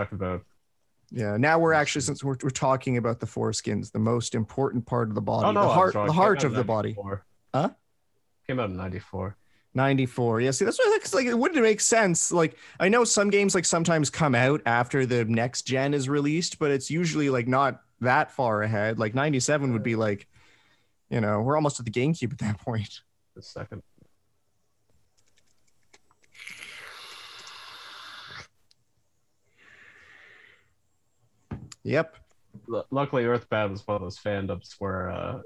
Yeah, we are talking about. Yeah. Now we're actually since we're, we're talking about the foreskins, the most important part of the body, Oh no, the heart, the heart of the body. Huh? Came out in '94. 94. Yeah, see, that's what it's like. It wouldn't it make sense. Like, I know some games like sometimes come out after the next gen is released, but it's usually like not that far ahead. Like 97 would be like, you know, we're almost at the GameCube at that point. The second. Yep. Lu- Luckily, Earthbound was one of those fandoms where uh,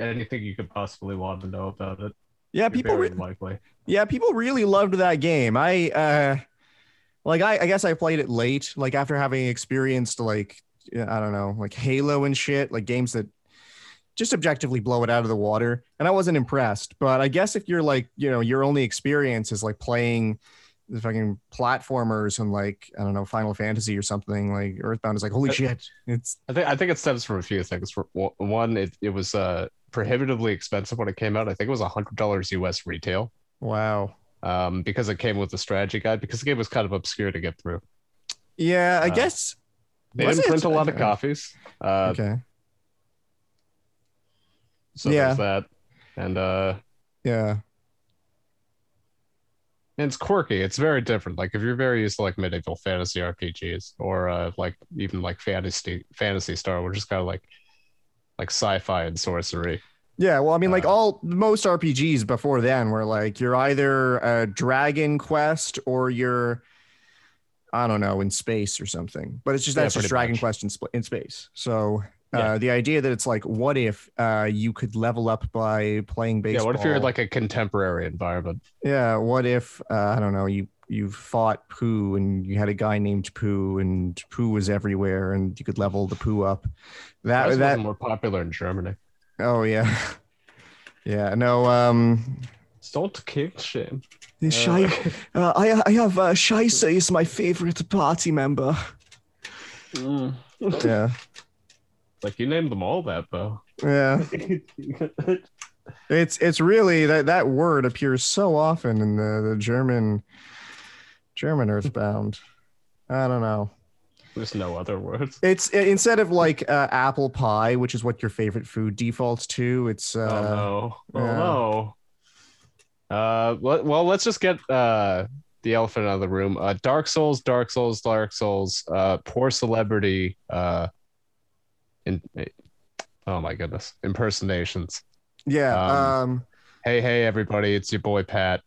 anything you could possibly want to know about it. Yeah, people. Re- likely. yeah, people really loved that game. I uh, like. I, I guess I played it late, like after having experienced like I don't know, like Halo and shit, like games that just objectively blow it out of the water. And I wasn't impressed. But I guess if you're like, you know, your only experience is like playing the fucking platformers and like I don't know Final Fantasy or something like Earthbound is like holy Uh, shit it's I think I think it stems from a few things. One, it, it was uh, prohibitively expensive when it came out. I think it was hundred dollars US retail. wow Um, because it came with the strategy guide. Because the game was kind of obscure to get through. yeah I Uh, guess They didn't print a lot of copies. Uh, okay so Yeah. there's that. And uh, yeah it's quirky. It's very different. Like if you're very used to like medieval fantasy RPGs or uh, like even like fantasy Phantasy Star, which is kind of like like sci-fi and sorcery. Yeah, well, I mean, like Uh, all most RPGs before then were like you're either a Dragon Quest or you're, I don't know, in space or something. But it's just Yeah, that's just Dragon much. Quest in, in space. So uh, Yeah. the idea that it's like, what if uh, you could level up by playing baseball? Yeah. What if you're in like a contemporary environment? yeah, what if uh, I don't know, you you fought Pooh and you had a guy named Pooh and Pooh was everywhere and you could level the Pooh up. That That that was more popular in Germany. oh yeah, yeah no um. Don't kick shame. The Shai, uh, I I have uh, Scheisse is my favorite party member. Yeah, Like you named them all that though. yeah. It's it's really that that word appears so often in the, the German German Earthbound. I don't know. There's no other words. It's i- instead of like uh, apple pie, which is what your favorite food defaults to. It's uh, oh no. Oh yeah. no. Uh, well, well, let's just get uh the elephant out of the room. Uh, Dark Souls, Dark Souls, Dark Souls. Uh, poor celebrity. Uh, in oh my goodness, impersonations. yeah. Um, Um, Hey, hey, everybody, it's your boy Pat.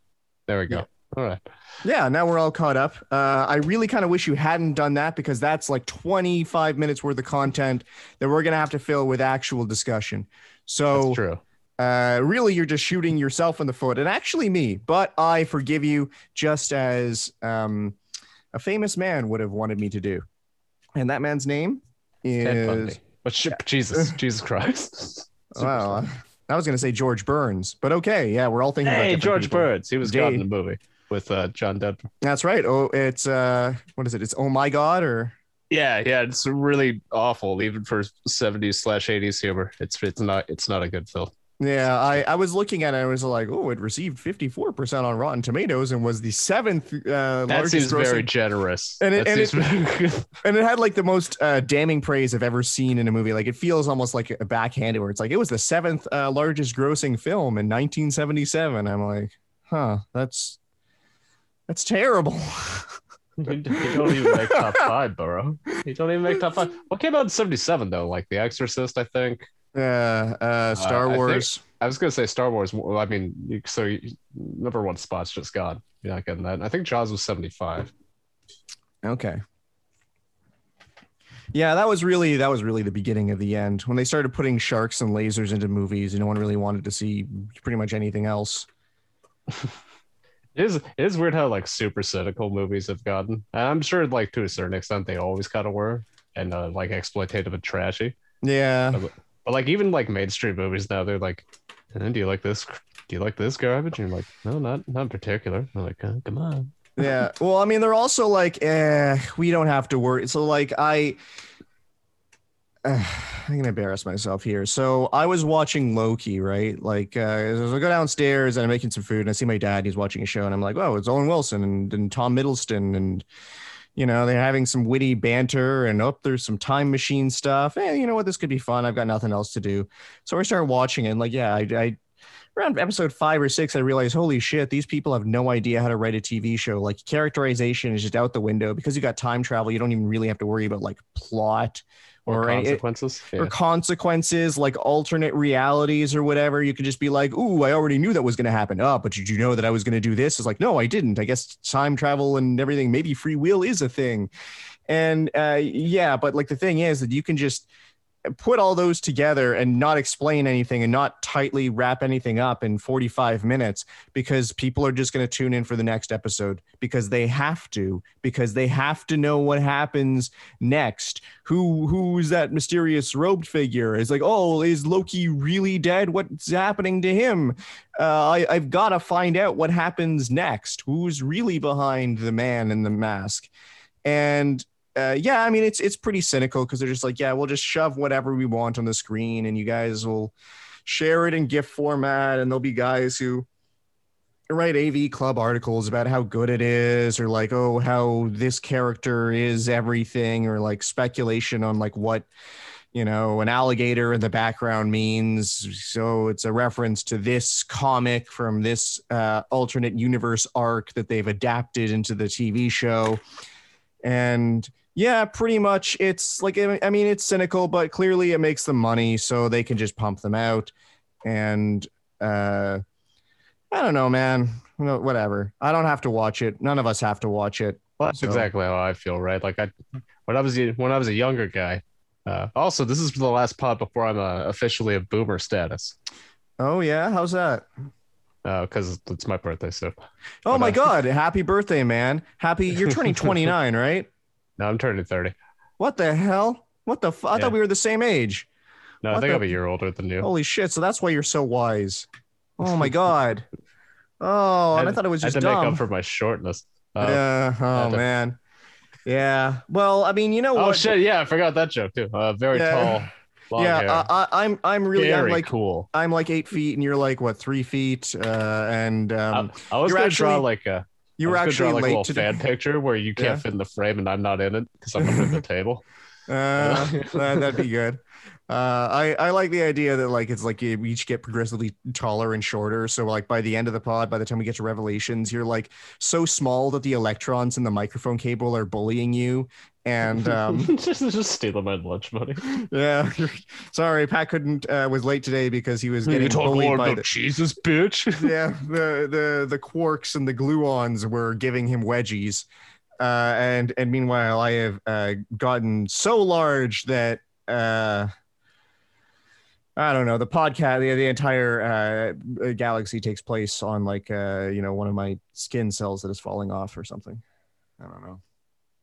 There we go. Yeah. All right. Yeah, now we're all caught up. Uh, I really kind of wish you hadn't done that because that's like 25 minutes worth of content that we're going to have to fill with actual discussion. So, That's true. uh, really, you're just shooting yourself in the foot and actually me, but I forgive you just as um, a famous man would have wanted me to do. And that man's name is. Bundy. But sh- Jesus, Jesus Christ. Wow. I was going to say George Burns, but okay. Yeah, we're all thinking about Hey, different George people. Burns. He was Jay- God in the movie with uh, John Denver. That's right. Oh, it's, uh, what is it? It's Oh My God or. Yeah, yeah, it's really awful, even for 70s slash 80s humor. It's it's not it's not a good film. Yeah, I, I was looking at it. and I was like, oh, it received 54% on Rotten Tomatoes and was the seventh uh, That largest seems grossing. very generous. And it- and seems very- and it had like the most uh, damning praise I've ever seen in a movie. Like it feels almost like a backhanded where it's like, it was the seventh uh, largest grossing film in 1977. I'm like, huh, that's that's terrible. you don't even make top five, bro. You don't even make top five. What came out in 77 though? Like The Exorcist, I think. Yeah, uh, Star I think- Wars. I was gonna say Star Wars. well, I mean, you, so you, number one spot's just gone. You're not getting that. I think Jaws was 75. Okay. Yeah, that was really that was really the beginning of the end when they started putting sharks and lasers into movies. and No one really wanted to see pretty much anything else. It is it is weird how like super cynical movies have gotten. And I'm sure like to a certain extent they always kind of were and uh, like exploitative and trashy. Yeah. But like even like mainstream movies now, they're like, "Eh, "Do you like this? Do you like this garbage?" And you're like, "No, not not in particular." I'm like, oh, "Come on." yeah. Well, I mean, they're also like, eh, we don't have to worry. So, like, I, I'm gonna embarrass myself here. So, I was watching Loki, right? Like, uh, as I go downstairs and I'm making some food, and I see my dad. He's watching a show, and I'm like, oh, it's Owen Wilson and, and Tom Hiddleston, and you know, they're having some witty banter, and oh, there's some time machine stuff. And you know what? This could be fun. I've got nothing else to do, so I started watching it. And like, yeah, I, I around episode five or six, I realized, holy shit, these people have no idea how to write a TV show. Like characterization is just out the window because you got time travel. You don't even really have to worry about like plot Or, or, any, consequences. or consequences, like alternate realities or whatever. You could just be like, ooh, I already knew that was going to happen. Oh, but did you know that I was going to do this? It's like, no, I didn't. I guess time travel and everything, maybe free will is a thing. And uh, yeah, but like the thing is that you can just put all those together and not explain anything and not tightly wrap anything up in 45 minutes because people are just going to tune in for the next episode because they have to because they have to know what happens next. Who who's that mysterious robed figure? Is like oh is loki really dead? What's happening to him? Uh, I, i've got to find out what happens next. Who's really behind the man in the mask? And uh, yeah, I mean it's it's pretty cynical because they're just like, yeah, we'll just shove whatever we want on the screen, and you guys will share it in GIF format, and there'll be guys who write AV Club articles about how good it is, or like, oh, how this character is everything, or like speculation on like what you know an alligator in the background means. So it's a reference to this comic from this uh, alternate universe arc that they've adapted into the TV show, and yeah, pretty much. It's like I mean, it's cynical, but clearly it makes them money, so they can just pump them out. And uh, I don't know, man. No, whatever. I don't have to watch it. None of us have to watch it. Well, that's So- exactly how I feel, right? Like I, when I was when I was a younger guy. Uh, also, this is the last pod before I'm uh, officially a boomer status, Oh yeah, how's that? because it's my birthday. So Oh But, my uh, god, happy birthday, man. Happy you're turning 29, right? Now I'm turning 30. What the hell? What the f- I Yeah. thought we were the same age. No, I think the- I'm a year older than you. Holy shit, so that's why you're so wise. Oh my god. Oh, and I had- thought it was I had just to make up for my shortness. Uh, yeah. Oh to- man. Yeah. Well, I mean, you know Oh shit! Yeah, I forgot that joke too. Uh, very Yeah. tall, long yeah. I, I, I'm I'm really I'm very like cool. I'm like eight feet, and you're like what three feet, uh, and um, I, I was gonna actually- draw like a you were actually draw like a late little to fan picture where you can't Yeah. fit in the frame and I'm not in it because I'm under the table. Uh, that, that'd be good. Uh, I I like the idea that like it's like you each get progressively taller and shorter. So like by the end of the pod, by the time we get to Revelations, you're like so small that the electrons in the microphone cable are bullying you. And um, just, just stealing my lunch money. yeah, sorry, Pat couldn't uh, was late today because he was getting bullied by the, Jesus, bitch. yeah the the the quarks and the gluons were giving him wedgies. Uh, and and meanwhile, I have uh, gotten so large that uh, I don't know. The podcast, the, the entire uh, galaxy takes place on like uh, you know one of my skin cells that is falling off or something. I don't know.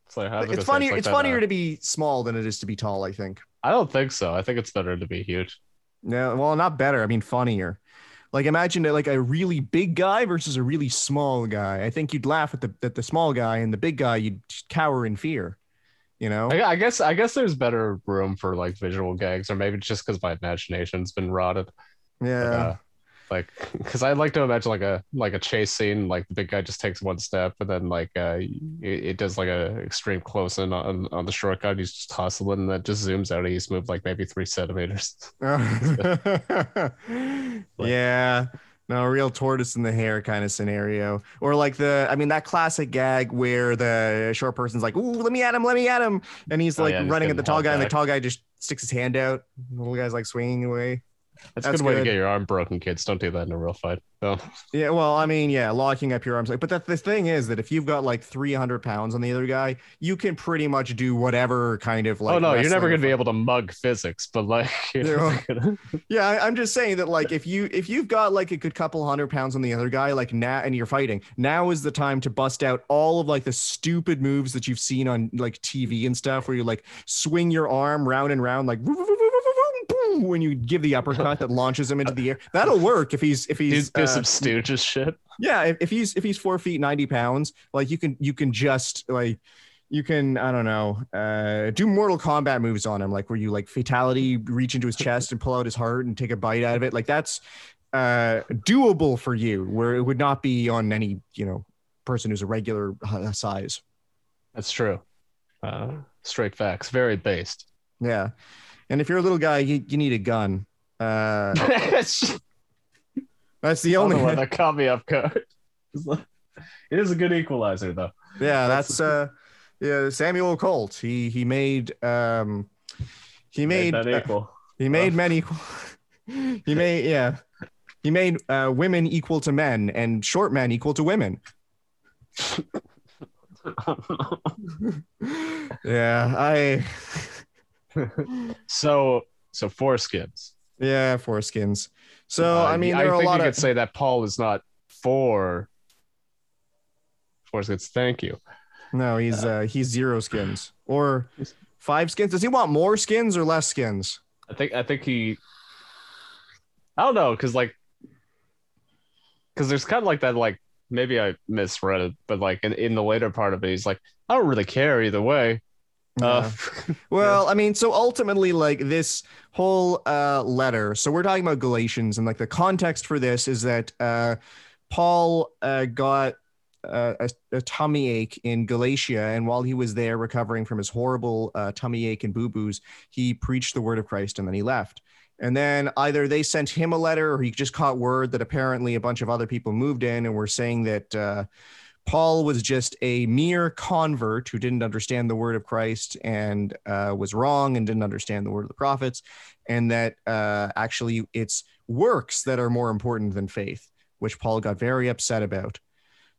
It's, like, I It's funnier. like It's funnier to be small than it is to be tall. I think. I don't think so. I think it's better to be huge. Yeah. Well, not better. I mean, funnier. Like imagine that, like a really big guy versus a really small guy. I think you'd laugh at the at the small guy, and the big guy you'd cower in fear. You know. I, I guess I guess there's better room for like visual gags, or maybe it's just because my imagination's been rotted. But, Yeah. uh, like, because I'd like to imagine like a like a chase scene, like the big guy just takes one step, and then like uh, it, it does like a extreme close in on, on the shortcut. He's just hustling, and then just zooms out. and He's moved like maybe three centimeters. yeah. No, real tortoise in the hare kind of scenario. Or like the, I mean, that classic gag where the short person's like, ooh, let me at him, let me at him. And he's Oh, like yeah, he's running at the tall guy, and the tall guy just sticks his hand out. The little guy's like swinging away. That's, That's a good way to get your arm broken, kids. Don't do that in a real fight. Oh, Yeah, well, I mean, yeah, locking up your arms. Like, but the, the thing is that if you've got like 300 pounds on the other guy, you can pretty much do whatever kind of like. oh no, you're never gonna be able to mug physics, but like, you know, Yeah, I, I'm just saying that like if you if you've got like a good couple hundred pounds on the other guy, like now and you're fighting, now is the time to bust out all of like the stupid moves that you've seen on like TV and stuff, where you like swing your arm round and round like. When you give the uppercut that launches him into the air, that'll work if he's if he's do uh, some Stooges shit. yeah if, if he's if he's four feet 90 pounds like you can you can just like you can i don't know uh do mortal kombat moves on him like where you like fatality reach into his chest and pull out his heart and take a bite out of it like that's uh doable for you where it would not be on any you know person who's a regular uh, size That's true. Uh, straight facts, very based. yeah and if you're a little guy you, you need a gun uh that's the only one that caught me off guard. It is a good equalizer, though. Yeah, That's- uh yeah, Samuel Colt. He he made um he made that uh, equal. he made men equal he made yeah. He made uh, women equal to men and short men equal to women. Yeah, I so, so foreskins. yeah, foreskins. So Uh, I mean I there are a think lot you of could say that Paul is not for foreskins. Thank you. no, he's uh he's zero skins or five skins. Does he want more skins or less skins? I think I think he. I don't know, cause like, cause there's kind of like that. Like maybe I misread it, but like in, in the later part of it, he's like, I don't really care either way. Uh, Well, I mean, so ultimately, like this whole uh, letter. So we're talking about Galatians, and like the context for this is that uh, Paul uh, got uh, a, a tummy ache in Galatia, and while he was there recovering from his horrible uh, tummy ache and boo boos, he preached the word of Christ, and then he left. And then either they sent him a letter, or he just caught word that apparently a bunch of other people moved in and were saying that. Paul was just a mere convert who didn't understand the word of Christ and uh, was wrong and didn't understand the word of the prophets, and that uh, actually it's works that are more important than faith, which Paul got very upset about.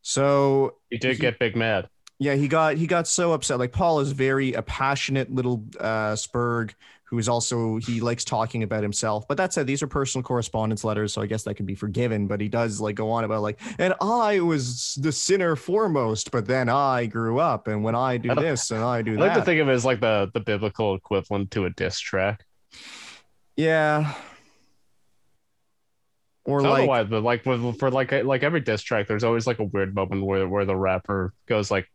So he did He- get big mad. yeah, he got he got so upset. Like Paul is very a passionate little uh, spurg who is also he likes talking about himself. But that said, these are personal correspondence letters, so I guess that can be forgiven. But he does like go on about like, and I was the sinner foremost, but then I grew up, and when I do I this and I do that. I like to think of it as like the the biblical equivalent to a diss track. yeah. Or I don't like, know why, but like with, for like like every diss track, there's always like a weird moment where where the rapper goes like,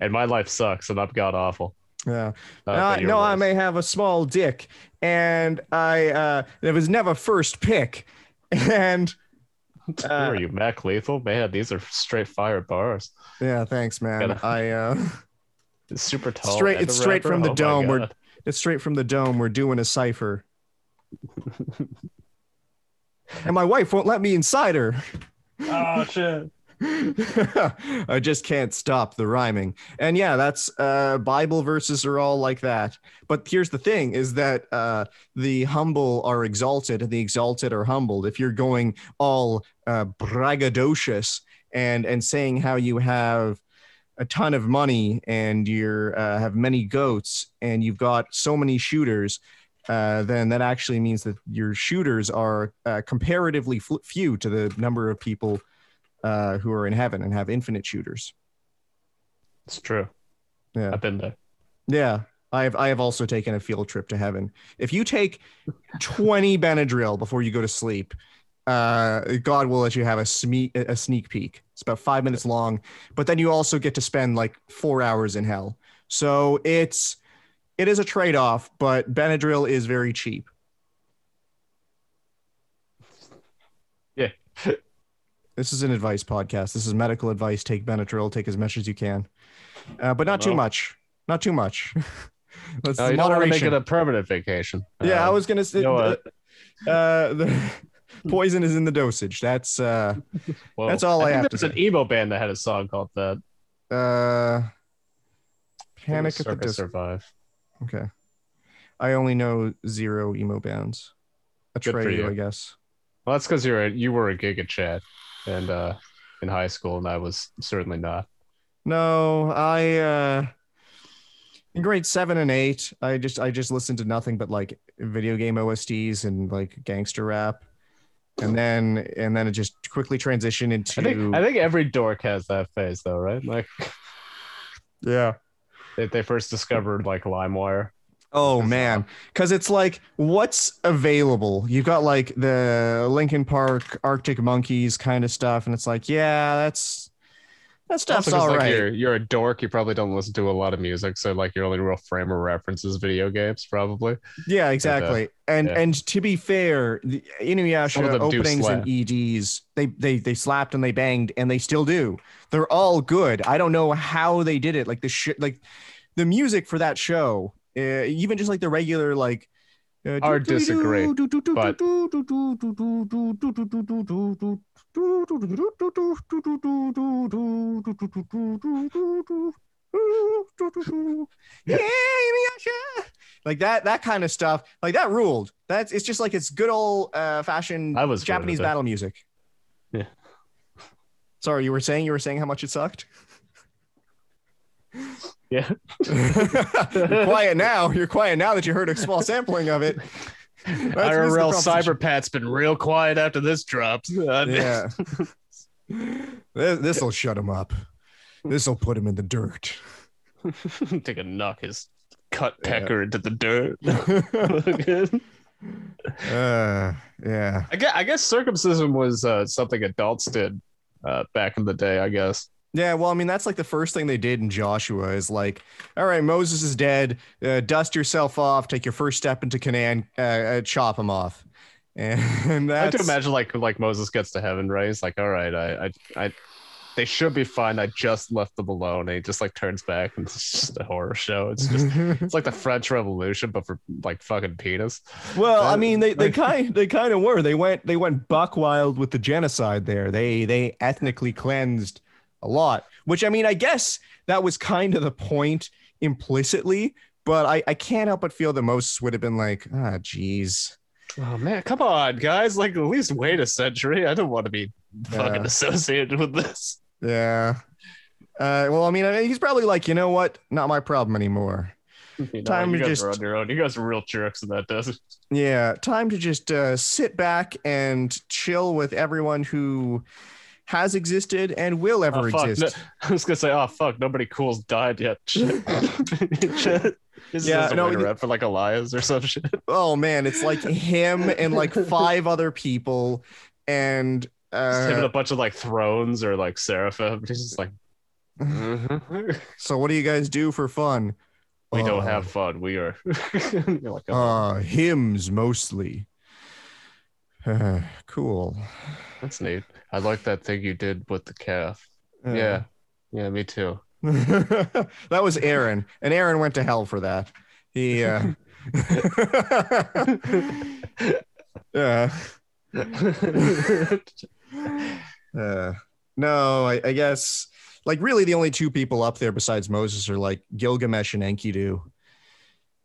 "And my life sucks, and I'm god awful." Yeah. Uh, Uh, but you're no, I may have a small dick, and I uh, it was never first pick, and Who are you, Mac Lethal? Man, these are straight fire bars. yeah, thanks, man. Gotta- I uh, It's super tall. Straight- it's straight rapper? from the Oh dome. We're- it's straight from the dome. We're doing a cipher, and my wife won't let me inside her. Oh shit. I just can't stop the rhyming. And yeah, that's uh Bible verses are all like that. But here's the thing is that uh the humble are exalted and the exalted are humbled. If you're going all uh braggadocious and and saying how you have a ton of money and you're uh, have many goats and you've got so many shooters uh, then that actually means that your shooters are uh, comparatively few to the number of people uh, who are in heaven and have infinite shooters. It's true. Yeah. I've been there. Yeah. I have I have also taken a field trip to heaven. If you take 20 Benadryl before you go to sleep, uh, God will let you have a sneak a sneak peek. It's about five minutes long, but then you also get to spend like four hours in hell. So it's it is a trade off, but Benadryl is very cheap. Yeah. This is an advice podcast. This is medical advice. Take Benadryl. Take as much as you can, uh, but not too much. Not too much. Let's No, you don't want to make it a permanent vacation. yeah, I Um, was gonna say you know uh, the poison is in the dosage. That's uh, Well, That's all I think have there to an emo band that had a song called that. uh, panic at the disco. Survive. Okay, I only know zero emo bands. Atreyu. I guess. Well, that's because you're a, you were a Giga Chad, and uh, in high school, and I was certainly not. No, I uh in grade seven and eight, I just I just listened to nothing but like video game OSTs and like gangster rap. And then and then it just quickly transitioned into I think I think every dork has that phase, though, right? Like yeah. they, they first discovered like LimeWire. Oh man, because it's like what's available. You've got like the Linkin Park Arctic Monkeys kind of stuff, and it's like yeah, that's that stuff's all like right. you're you're a dork. You probably don't listen to a lot of music, so like your only real frame of reference is video games, probably. Yeah, uh, exactly. and yeah. and to be fair, the Inuyasha openings and EDs, they they they slapped and they banged and they still do. They're all good. I don't know how they did it. Like the shit, like the music for that show, uh, even just like the regular like. Uh, Hard disagree, but- Yeah, like that that kind of stuff like that ruled that's it's just like it's good old uh fashioned I was japanese battle music Yeah. sorry you were saying you were saying how much it sucked Yeah. you're quiet now you're quiet now that you heard a small sampling of it That's- this is the IRL proposition. Cyberpat's been real quiet after this dropped. yeah this will shut him up this will put him in the dirt Take a knock his cut Yeah. pecker into the dirt. uh yeah I guess, I guess circumcision was uh, something adults did uh, back in the day. I guess. Yeah, well, I mean, that's like the first thing they did in Joshua is like, all right, Moses is dead. Uh, dust yourself off. Take your first step into Canaan. Uh, uh, chop him off. And I like that's to imagine like like Moses gets to heaven, right? He's like, all right, I, I, I, they should be fine. I just left them alone. And he just like turns back, and it's just a horror show. It's just it's like the French Revolution, but for like fucking penis. well, I mean, they, they kind they kind of were. They went they went buck wild with the genocide there. They they ethnically cleansed a lot. Which I mean, I guess that was kind of the point implicitly. But I, I can't help but feel the most would have been like, ah, geez. Oh man, come on, guys! Like at least wait a century. I don't want to be fucking associated with this. Yeah. Uh, well, I mean, I- he's probably like, you know what? Not my problem anymore. You know, Time you to just- on your own. You guys are real jerks in that desert. Yeah, time to just uh, sit back and chill with everyone who has existed and will ever Oh, fuck. exist. No- I was gonna say, oh fuck, nobody cool's died yet. Shit. Shit. This Yeah, is a no, winter rep for like Elias or some shit. Oh man, it's like him and like five other people, and Just him and a uh, bunch of like thrones or like seraphim. He's just like, "Mhm. so what do you guys do for fun? we don't Uh, have fun. We are. You're like, oh, uh hymns mostly. Uh, cool. that's neat. I like that thing you did with the calf. Uh, Yeah, yeah, me too. that was Aaron, and Aaron went to hell for that. He, uh, yeah. Uh, no, I, I guess like really the only two people up there besides Moses are like Gilgamesh and Enkidu,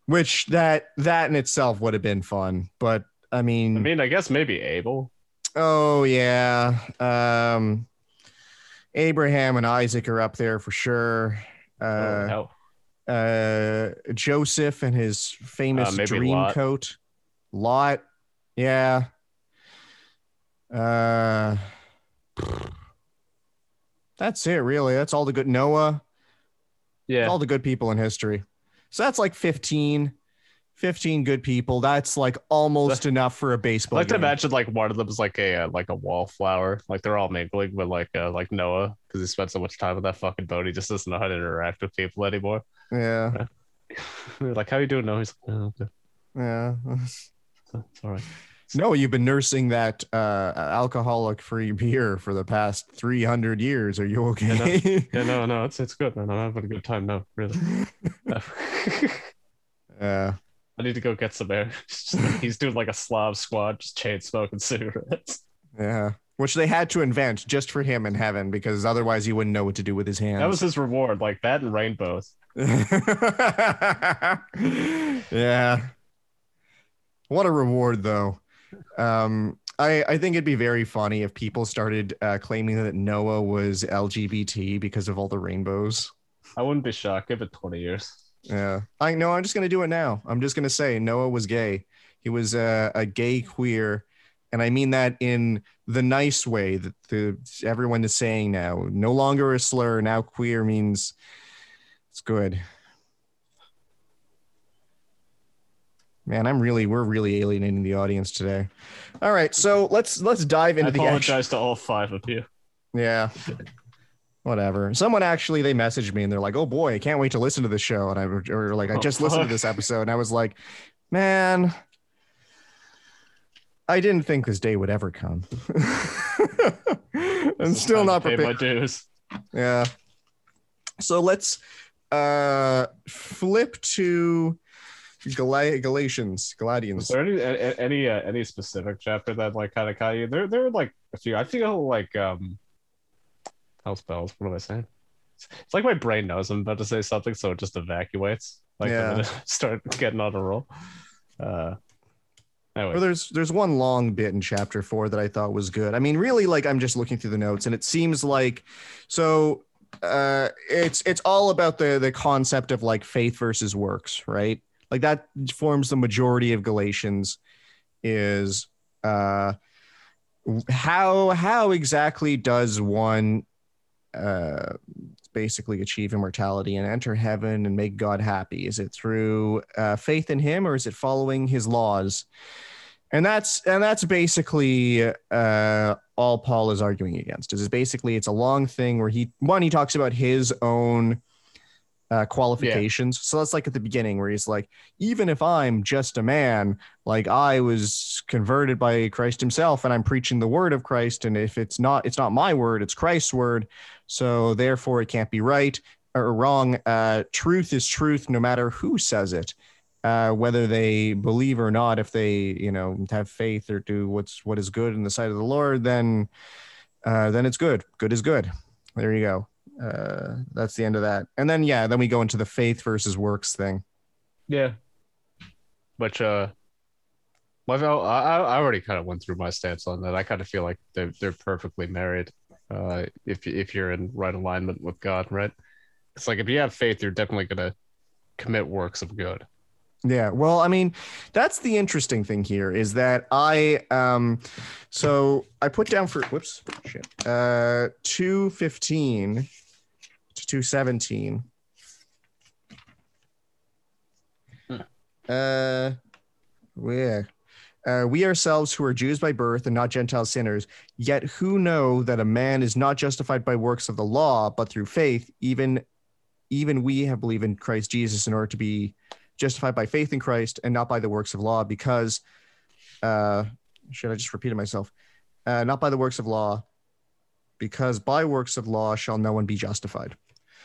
which that that in itself would have been fun. But I mean, I mean, I guess maybe Abel. Oh yeah, um, Abraham and Isaac are up there for sure. oh, Uh, uh, Joseph and his famous Uh, dream Lot. coat. Lot, yeah. Uh, that's it, really. That's all the good Noah, yeah. all the good people in history. So that's like 15, 15 good people. That's like almost enough for a baseball. I like to imagine like one of them is like a uh, like a wallflower, like they're all mingling with like uh, like Noah because he spent so much time with that fucking boat. He just doesn't know how to interact with people anymore. Yeah, like, "How are you doing?" No, he's like, oh, okay. yeah. it's all right. No, you've been nursing that uh, alcoholic-free beer for the past three hundred years. Are you okay? Yeah, no, no, it's it's good, man. I'm having a good time now, really. Yeah. I need to go get some air. It's just like he's doing like a Slav squat, just chain smoking cigarettes. Yeah. Which they had to invent just for him in heaven because otherwise he wouldn't know what to do with his hands. That was his reward, like that and rainbows. yeah. What a reward, though. Um, I, I think it'd be very funny if people started uh, claiming that Noah was LGBT because of all the rainbows. I wouldn't be shocked. Give it 20 years. Yeah, I know. I'm just gonna do it now. I'm just gonna say Noah was gay. He was a, a gay queer, and I mean that in the nice way that the everyone is saying now. No longer a slur. Now queer means it's good. Man, I'm really we're really alienating the audience today. All right, so let's let's dive I into the action. apologize to all five of you. Yeah. Whatever. Someone actually they messaged me and they're like, "Oh boy, I can't wait to listen to this show." And I or like, "I Oh, just listened to this episode," and I was like, "Man, I didn't think this day would ever come." and still not to pay my prepared. Yeah. So let's uh flip to Gal- Galatians, Is Galatians. there any any uh, any specific chapter that like kind of caught you? There there are like a few. I feel like um, house bells. What am I saying? It's, it's like my brain knows I'm about to say something, so it just evacuates. Like Yeah. the minute I start getting on a roll. Uh, anyway, Well, there's there's one long bit in chapter four that I thought was good. I mean, really, like I'm just looking through the notes, and it seems like so uh it's it's all about the the concept of like faith versus works, right? Like that forms the majority of Galatians is uh how how exactly does one uh basically achieve immortality and enter heaven and make God happy? Is it through uh, faith in Him or is it following His laws? And that's and that's basically uh, all Paul is arguing against. Is basically it's a long thing where he one he talks about his own uh, qualifications. So that's like at the beginning where he's like, even if I'm just a man, like I was converted by Christ Himself, and I'm preaching the word of Christ, and if it's not, it's not my word, it's Christ's word. So therefore, it can't be right or wrong. Uh, truth is truth, no matter who says it, uh, whether they believe or not. If they, you know, have faith or do what's what is good in the sight of the Lord, then uh, then it's good. Good is good. There you go. Uh, that's the end of that. And then yeah, then we go into the faith versus works thing. yeah. Which uh, well, I I already kind of went through my stance on that. I kind of feel like they're they're perfectly married. Uh, if if you're in right alignment with God, right? It's like if you have faith, you're definitely gonna commit works of good. Yeah, well, I mean, that's the interesting thing here is that I um so I put down for whoops shit. Uh 215 to 217. Uh where uh, we ourselves who are Jews by birth and not Gentile sinners, yet who know that a man is not justified by works of the law, but through faith, even even we have believed in Christ Jesus in order to be justified by faith in Christ and not by the works of law, because uh should I just repeat myself? Uh, not by the works of law, because by works of law shall no one be justified.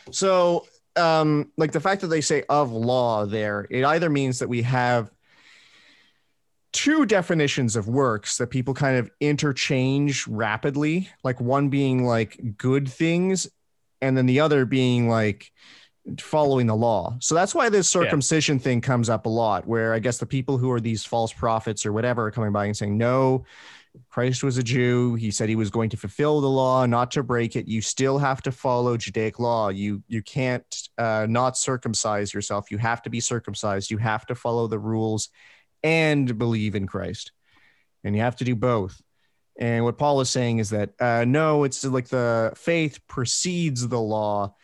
So um like the fact that they say of law there, it either means that we have two definitions of works that people kind of interchange rapidly, like one being like good things and then the other being like following the law. So that's why this circumcision thing comes up a lot, where I guess the people who are these false prophets or whatever are coming by and saying, no, Christ was a Jew. He said he was going to fulfill the law, not to break it. You still have to follow Judaic law. You you can't uh, not circumcise yourself. You have to be circumcised. You have to follow the rules and believe in Christ, and you have to do both. And what Paul is saying is that uh, no, it's like the faith precedes the law,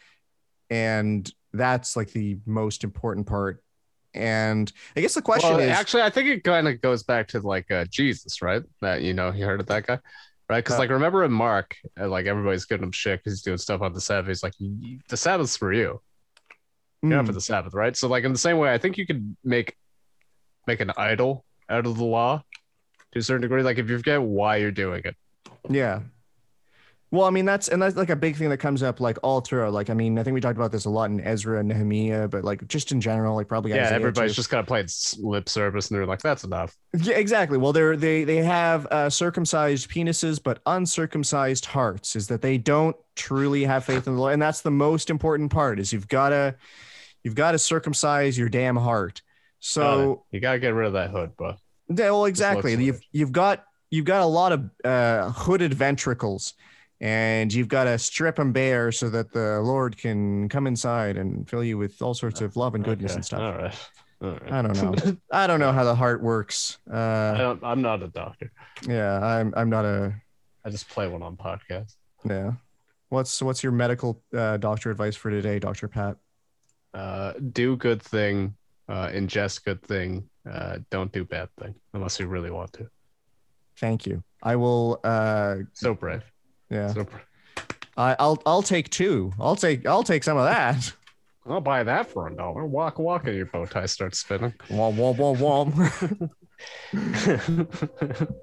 and that's like the most important part. And I guess the question well, is, actually, I think it kind of goes back to like uh, Jesus, right? That you know, you heard of that guy, right? Because Uh, like, remember in Mark, uh, like everybody's giving him shit because he's doing stuff on the Sabbath. He's like, the Sabbath's for you, you're not Hmm, for the Sabbath, right? So like in the same way, I think you could make make an idol out of the law to a certain degree. Like if you forget why you're doing it, Yeah. Well, I mean that's and that's like a big thing that comes up like all through. Like I mean, I think we talked about this a lot in Ezra and Nehemiah, but like just in general, like probably yeah, Isaiah, everybody's too. just kind of playing s- lip service, and they're like, that's enough. yeah, exactly. Well, they're they they have uh, circumcised penises but uncircumcised hearts. Is that they don't truly have faith in the Lord, and that's the most important part. Is you've got to you've got to circumcise your damn heart. So you gotta get rid of that hood, but Yeah, well, exactly. You've you've got you've got a lot of uh, hooded ventricles, and you've got to strip them bare so that the Lord can come inside and fill you with all sorts of love and goodness Okay, and stuff. All right. All right. I don't know. I don't know how the heart works. I Uh, don't, I'm not a doctor. yeah, I'm I'm not a I just play one on podcast. yeah. What's what's your medical uh, doctor advice for today, Doctor Pat? Uh, do good thing. Uh, ingest good thing. Uh, don't do bad thing unless you really want to. Thank you. I will. Uh, So brave. Yeah, So. I, I'll I'll take two. I'll take I'll take some of that. I'll buy that for a dollar. Walk, walk, and your bow tie starts spinning. Womp womp womp womp.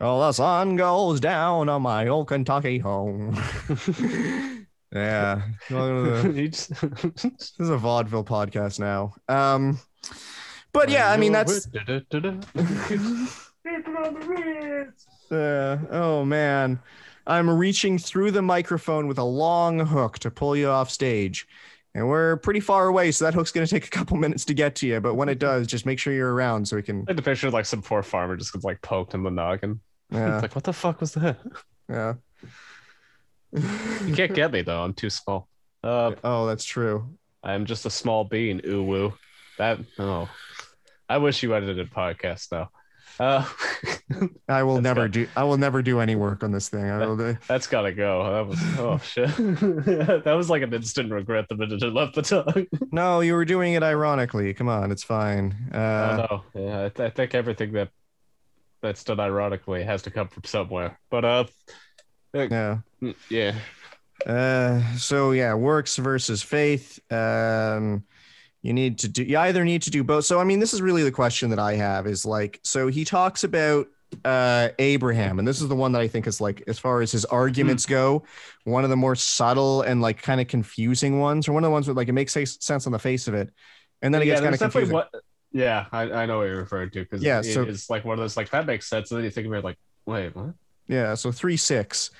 Oh, the sun goes down on my old Kentucky home. yeah. The- just- This is a vaudeville podcast now. Um, but yeah, I mean that's. Uh, oh man, I'm reaching through the microphone with a long hook to pull you off stage, and we're pretty far away, so that hook's gonna take a couple minutes to get to you. But when it does, just make sure you're around so we can. I had to picture like some poor farmer just gets like poked in the noggin. Yeah, It's like, what the fuck was that? yeah. You can't get me though. I'm too small. Uh, oh, that's true. I'm just a small bean. Ooh woo. That oh, I wish you edited a podcast though. Uh, I will never got- do. I will never do any work on this thing. Do. that's gotta go. That was oh shit. that was like an instant regret the minute it left the tongue. No, you were doing it ironically. Come on, it's fine. I Uh, know. Yeah, I, th- I think everything that that's done ironically has to come from somewhere. But uh, yeah. yeah. Uh, so yeah, works versus faith. Um, you need to do. You either need to do both. So I mean, this is really the question that I have. Is like, so he talks about uh Abraham, and this is the one that I think is like, as far as his arguments go, one of the more subtle and like kind of confusing ones, or one of the ones where like it makes sense on the face of it, and then it yeah, gets kind of confusing. what. Yeah, I, I know what you're referring to because Yeah, it- so- it's like one of those like that makes sense, and then you think about it like, wait, what? Yeah, so 3 6.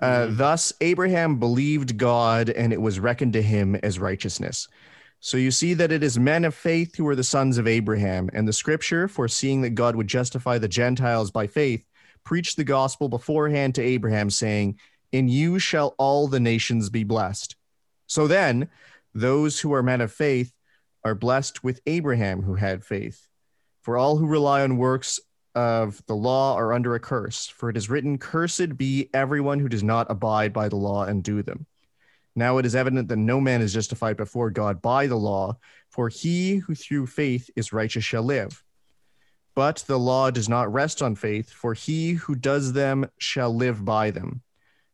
Uh, Mhm. Thus, Abraham believed God, and it was reckoned to him as righteousness. So you see that it is men of faith who are the sons of Abraham, and the scripture, foreseeing that God would justify the Gentiles by faith, preached the gospel beforehand to Abraham, saying, In you shall all the nations be blessed. So then, those who are men of faith are blessed with Abraham who had faith. For all who rely on works of the law are under a curse, for it is written, Cursed be everyone who does not abide by the law and do them. Now it is evident that no man is justified before God by the law, for he who through faith is righteous shall live. But the law does not rest on faith, for he who does them shall live by them.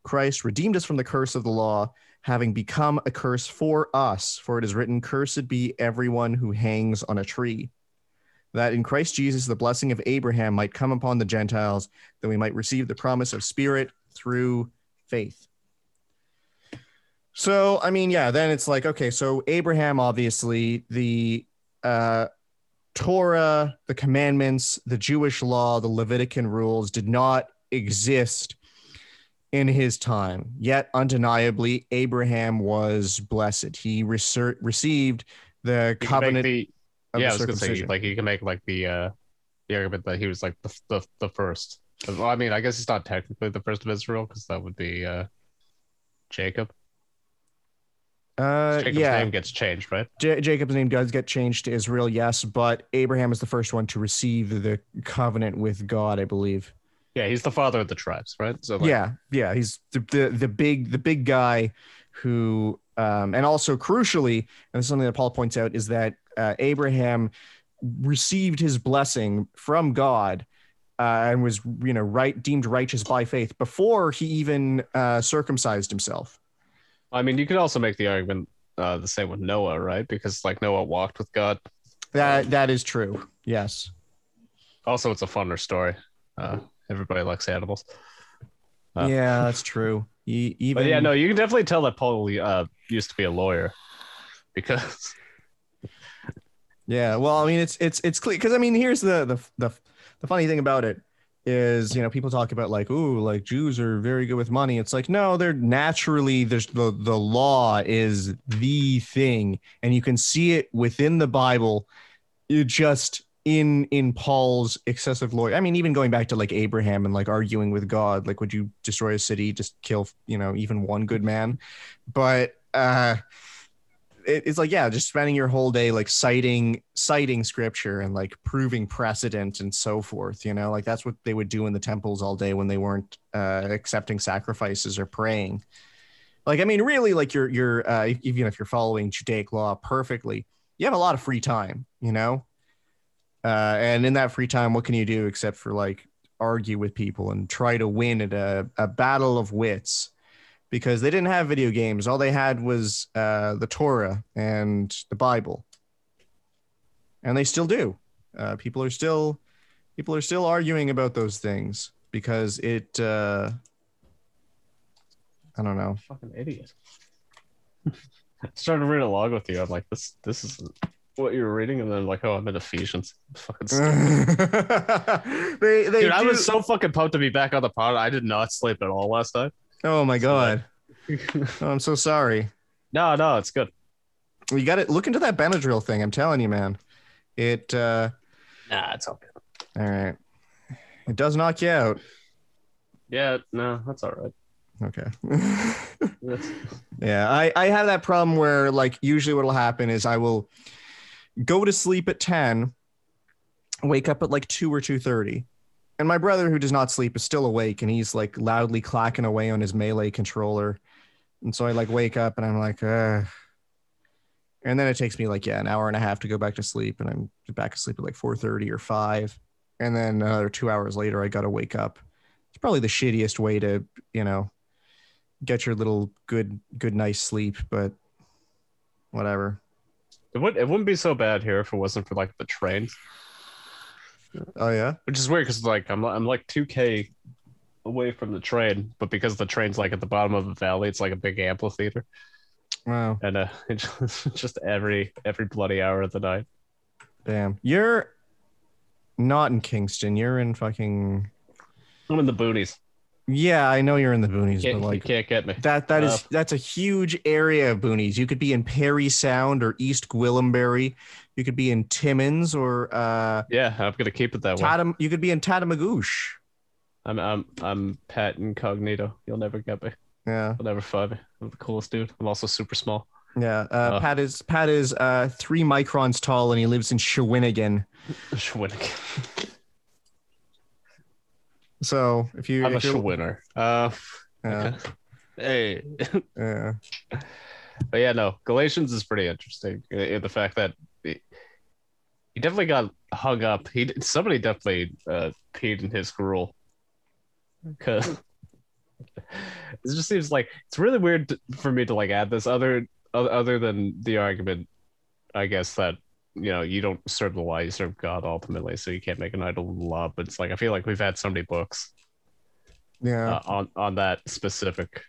Christ redeemed us from the curse of the law, having become a curse for us, for it is written, Cursed be everyone who hangs on a tree that in Christ Jesus the blessing of Abraham might come upon the Gentiles, that we might receive the promise of Spirit through faith. So, I mean, yeah, then it's like, okay, so Abraham, obviously, the uh, Torah, the commandments, the Jewish law, the Levitican rules did not exist in his time. Yet, undeniably, Abraham was blessed. He reser- received the make covenant the- of yeah, I was gonna say like you can make like the uh the argument that he was like the the, the first. Well, I mean, I guess he's not technically the first of Israel because that would be uh Jacob. Uh, Jacob's yeah, name gets changed, right? J- Jacob's name does get changed to Israel, yes, but Abraham is the first one to receive the covenant with God, I believe. Yeah, he's the father of the tribes, right? So like, yeah, yeah, he's the, the the big the big guy who, um, and also crucially, and this is something that Paul points out is that uh, Abraham received his blessing from God. Uh, and was you know right deemed righteous by faith before he even uh, circumcised himself. I mean, you could also make the argument uh, the same with Noah, right? Because like Noah walked with God. That that is true. Yes. Also, it's a funner story. Uh, everybody likes animals. Uh, yeah, that's true. E- even But yeah, no, you can definitely tell that Paul uh, used to be a lawyer because Yeah, well, I mean, it's it's it's clear because I mean, here's the the the the funny thing about it is, you know, people talk about like, ooh, like Jews are very good with money. It's like, no, they're naturally there's the the law is the thing, and you can see it within the Bible. It just in in Paul's excessive loyalty. I mean, even going back to like Abraham and like arguing with God, like would you destroy a city, just kill you know even one good man? But uh, it, it's like yeah, just spending your whole day like citing citing scripture and like proving precedent and so forth. You know, like that's what they would do in the temples all day when they weren't uh, accepting sacrifices or praying. Like I mean, really, like you're you're uh, even if you're following Judaic law perfectly, you have a lot of free time. You know uh, and in that free time, what can you do except for like argue with people and try to win at a, a battle of wits? Because they didn't have video games. All they had was uh, the Torah and the Bible. And they still do. Uh, people are still people are still arguing about those things because it uh, I don't know. Fucking idiot. Started reading log with you. I'm like, this this is what you were reading, and then like, oh, I'm in Ephesians. Fucking they, they Dude, do... I was so fucking pumped to be back on the pod. I did not sleep at all last night. Oh my god. oh, I'm so sorry. No, no, it's good. You got it. look into that Benadryl thing. I'm telling you, man. It. uh Nah, it's all good. All right. It does knock you out. Yeah, no, that's all right. Okay. yeah, I I have that problem where like usually what'll happen is I will go to sleep at 10, wake up at like 2 or 2:30. And my brother who does not sleep is still awake and he's like loudly clacking away on his melee controller. And so I like wake up and I'm like, uh and then it takes me like yeah, an hour and a half to go back to sleep and I'm back asleep at like 4:30 or 5. And then another 2 hours later I got to wake up. It's probably the shittiest way to, you know, get your little good good nice sleep, but whatever. It would it wouldn't be so bad here if it wasn't for like the trains. Oh yeah, which is weird because like I'm I'm like two k away from the train, but because the train's like at the bottom of the valley, it's like a big amphitheater. Wow. And uh, it's just every every bloody hour of the night. Damn, you're not in Kingston. You're in fucking. I'm in the boonies. Yeah, I know you're in the boonies, but like you can't get me. That that uh, is that's a huge area of boonies. You could be in Parry Sound or East Gwillimbury. You could be in Timmins or uh Yeah, I'm gonna keep it that way. You could be in Tatamagouche. I'm I'm I'm Pat Incognito. You'll never get me. Yeah. You'll never find me. I'm the coolest dude. I'm also super small. Yeah. Uh, uh, Pat is Pat is uh three microns tall and he lives in Shawinigan. Shawinigan. So if you, I'm if a winner. Uh, yeah. hey. yeah. But yeah, no, Galatians is pretty interesting. In the fact that he, definitely got hung up. He somebody definitely uh, peed in his gruel. Because it just seems like it's really weird to, for me to like add this other other than the argument, I guess that you know you don't serve the law you serve god ultimately so you can't make an idol of the law but it's like i feel like we've had so many books yeah uh, on on that specific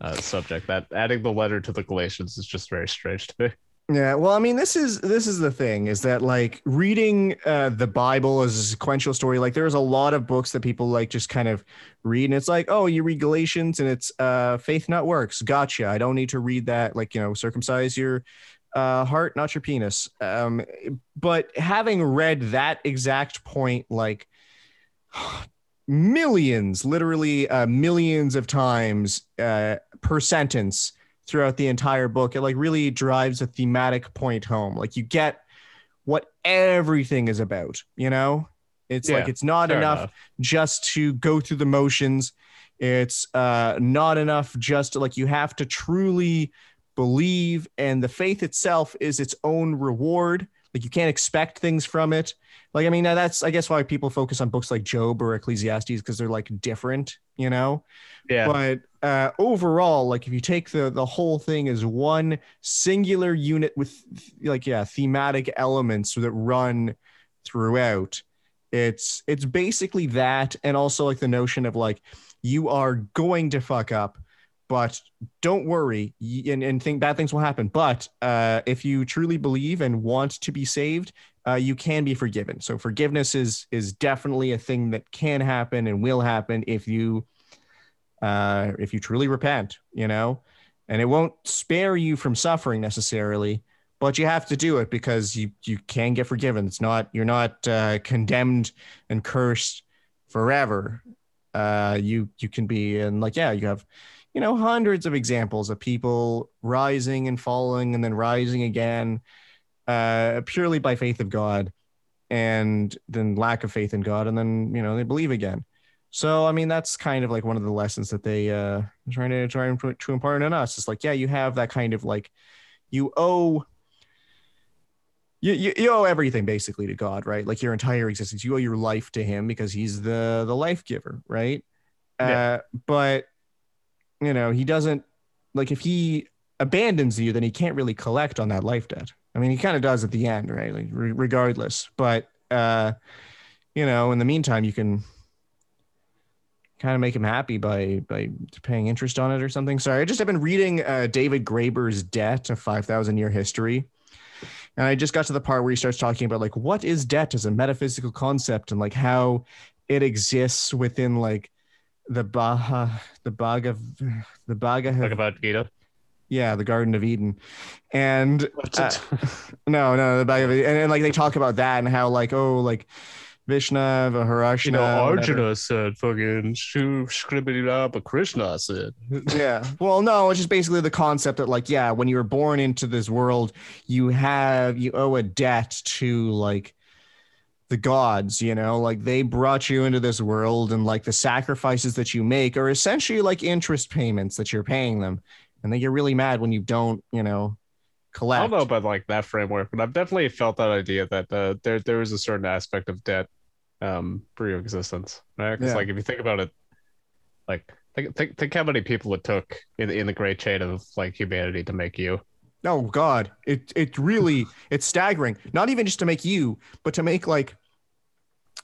uh, subject that adding the letter to the galatians is just very strange to me yeah well i mean this is this is the thing is that like reading uh, the bible as a sequential story like there's a lot of books that people like just kind of read and it's like oh you read galatians and it's uh faith not works gotcha i don't need to read that like you know circumcise your uh, heart, not your penis. Um, but having read that exact point, like millions, literally uh, millions of times uh, per sentence throughout the entire book, it like really drives a thematic point home. Like you get what everything is about, you know? It's yeah, like it's not enough, enough, just to go through the motions. It's uh, not enough just to, like you have to truly believe, and the faith itself is its own reward. Like you can't expect things from it. Like, I mean, now that's, I guess, why people focus on books like Job or Ecclesiastes because they're like different, you know? Yeah. But uh, overall, like if you take the the whole thing as one singular unit with like yeah thematic elements that run throughout, it's it's basically that, and also like the notion of like you are going to fuck up, but don't worry and, and think bad things will happen. But uh, if you truly believe and want to be saved uh, you can be forgiven. So forgiveness is is definitely a thing that can happen and will happen if you uh, if you truly repent you know and it won't spare you from suffering necessarily but you have to do it because you you can get forgiven. It's not you're not uh, condemned and cursed forever. Uh, you you can be and like yeah, you have you know hundreds of examples of people rising and falling and then rising again, uh, purely by faith of God, and then lack of faith in God, and then you know they believe again. So I mean that's kind of like one of the lessons that they uh trying to try and to impart on us. It's like yeah, you have that kind of like you owe you, you, you owe everything basically to God, right? Like your entire existence. You owe your life to him because he's the the life giver, right? Yeah. Uh but you know, he doesn't like if he abandons you, then he can't really collect on that life debt. I mean, he kind of does at the end, right? Like re- regardless. But uh you know, in the meantime, you can kind of make him happy by by paying interest on it or something. Sorry, I just have been reading uh, David Graeber's Debt: A Five Thousand Year History, and I just got to the part where he starts talking about like what is debt as a metaphysical concept and like how it exists within like the Baha, the Bhagav, the Bhagav, about Gita. yeah, the Garden of Eden, and uh, no, no, the Bhagav, and, and like they talk about that and how like oh like Vishna, Vaharashna, you know, whatever. Arjuna said fucking shoo scribbity but Krishna said. yeah. Well, no, it's just basically the concept that, like, yeah, when you were born into this world, you have, you owe a debt to, like, the gods, you know, like they brought you into this world and, like, the sacrifices that you make are essentially like interest payments that you're paying them. And they get really mad when you don't, you know, I don't know about like that framework, but I've definitely felt that idea that uh, there there is a certain aspect of debt um for your existence, right? Because Yeah. like if you think about it, like think, think think how many people it took in in the great chain of like humanity to make you. Oh God, it it really it's staggering. Not even just to make you, but to make like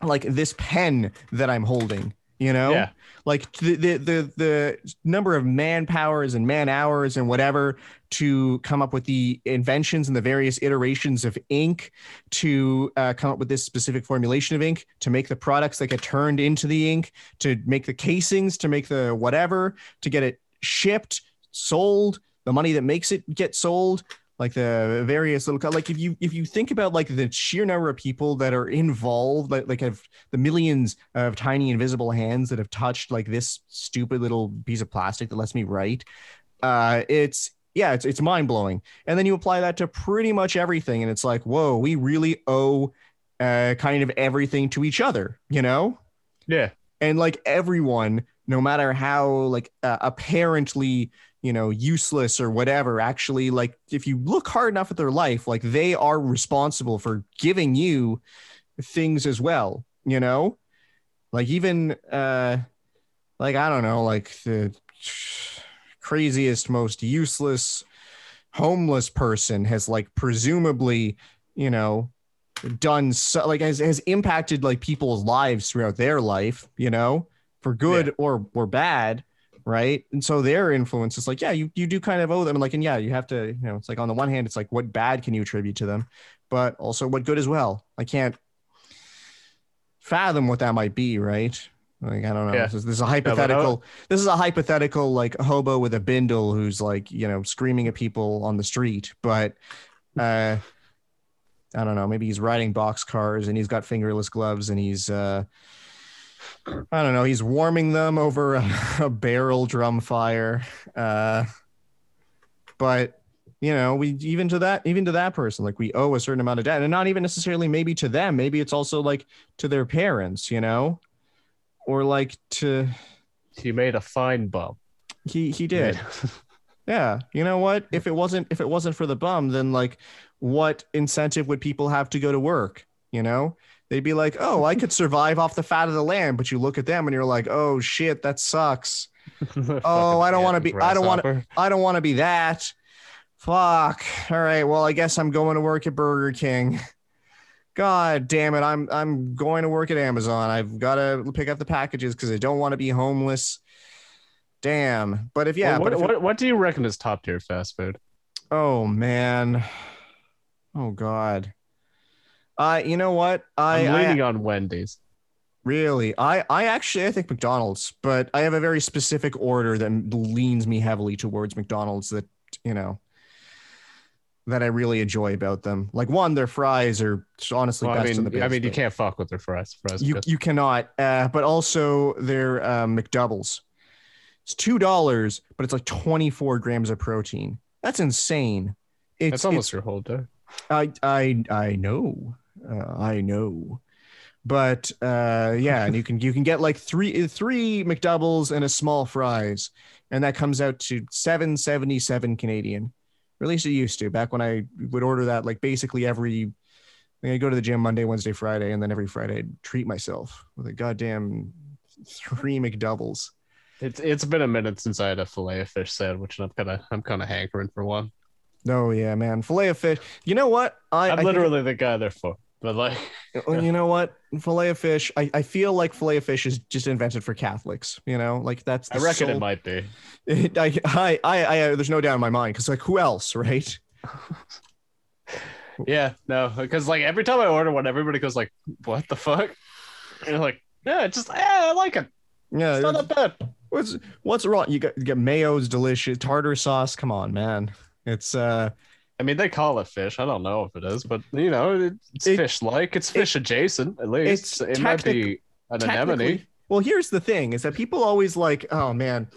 like this pen that I'm holding. You know, Yeah. like the the the, the number of man powers and man hours and whatever to come up with the inventions and the various iterations of ink to uh, come up with this specific formulation of ink to make the products that get turned into the ink to make the casings to make the whatever to get it shipped sold the money that makes it get sold like the various little like if you if you think about like the sheer number of people that are involved like like have the millions of tiny invisible hands that have touched like this stupid little piece of plastic that lets me write uh it's yeah it's it's mind-blowing and then you apply that to pretty much everything and it's like whoa we really owe uh kind of everything to each other you know Yeah. and like everyone no matter how like uh, apparently you know useless or whatever actually like if you look hard enough at their life like they are responsible for giving you things as well you know like even uh like i don't know like the craziest most useless homeless person has like presumably you know done so like has, has impacted like people's lives throughout their life you know for good Yeah. or or bad right? And so their influence is like yeah you you do kind of owe them. Like and yeah you have to you know it's like on the one hand it's like what bad can you attribute to them? But also what good as well? I can't fathom what that might be right? Like i don't know. Yeah. this, is, this is a hypothetical this is a hypothetical like hobo with a bindle who's like you know screaming at people on the street. But uh i don't know. Maybe he's riding box cars and he's got fingerless gloves and he's uh i don't know. He's warming them over a, a barrel drum fire. Uh but you know we even to that even to that person like we owe a certain amount of debt and not even necessarily maybe to them. Maybe it's also like to their parents you know or like to He made a fine bum. he he did. Yeah. You know what? If it wasn't if it wasn't for the bum then like what incentive would people have to go to work you know they'd be like oh i could survive off the fat of the land but you look at them and you're like oh shit that sucks. Oh, I don't wanna be- I don't wanna- i don't want to be that. Fuck. All right well i guess i'm going to work at burger king. God damn it i'm i'm going to work at amazon. I've got to pick up the packages because i don't want to be homeless. Damn. But if yeah Well, what, if what, what do you reckon is top tier fast food? Oh man. Oh god. I you know what? I, I'm I on Wendy's. really I I actually I think McDonald's, but I have a very specific order that leans me heavily towards McDonald's that, you know, that I really enjoy about them. Like one, their fries are honestly Well, I best in mean, the I mean, you can't fuck with their fries. fries You you cannot. Uh, but also their uh, McDoubles. It's two dollars, but it's like twenty four grams of protein. That's insane. It's That's almost it's- your whole day. I I I know. Uh, I know. But uh yeah, and you can you can get like three three McDoubles and a small fries, and that comes out to 777 Canadian. Or at least it used to back when I would order that like basically every I go to the gym Monday, Wednesday, Friday, and then every Friday I'd treat myself with a goddamn three McDoubles. It's it's been a minute since I had a fillet of fish sandwich, and I'm kind of I'm kind of hankering for one. Oh yeah, man. Filet of fish. You know what? I, I'm I think- literally the guy they're for, but like, Well, you know what? Filet of fish. I, I feel like filet of fish is just invented for Catholics. You know, like that's. I the reckon it might be. It, I, I, I, I, there's no doubt in my mind because like who else, right? Yeah, no, because like every time I order one, everybody goes like, "What the fuck?" And you're like, "Yeah, it's just yeah, I like it. Yeah. It's not that bad." What's what's wrong? You got you get mayo's delicious tartar sauce. Come on, man. It's uh. I mean, they call it fish. I don't know if it is, but you know, it's It- fish-like. It's fish adjacent, at least. it's It might be an anemone. Well, here's the thing: is that people always like, oh man.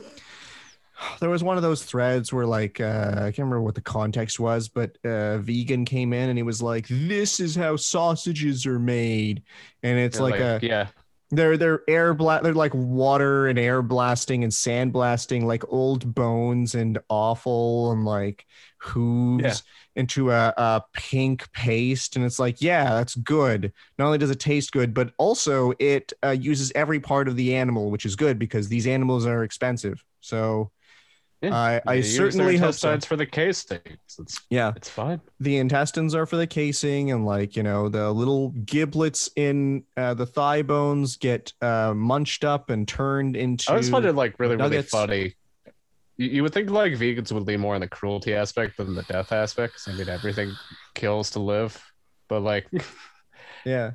There was one of those threads where, like, uh, I can't remember what the context was, but uh, vegan came in and he was like, "This is how sausages are made," and it's You're like, a yeah, they're they're air blast they're like water and air blasting and sand blasting like old bones and awful and like hooves Yeah. into a, a pink paste and it's like yeah that's good not only does it taste good but also it uh, uses every part of the animal which is good because these animals are expensive so Yeah. I, I certainly hope so. intestines for the casings. It's Yeah, it's fine. the intestines are for the casing, and like you know, the little giblets in uh, the thigh bones get uh, munched up and turned into. I always find it like really, really funny. You, would think like vegans would lean more on the cruelty aspect than the death aspect. I mean, everything kills to live, but like, yeah,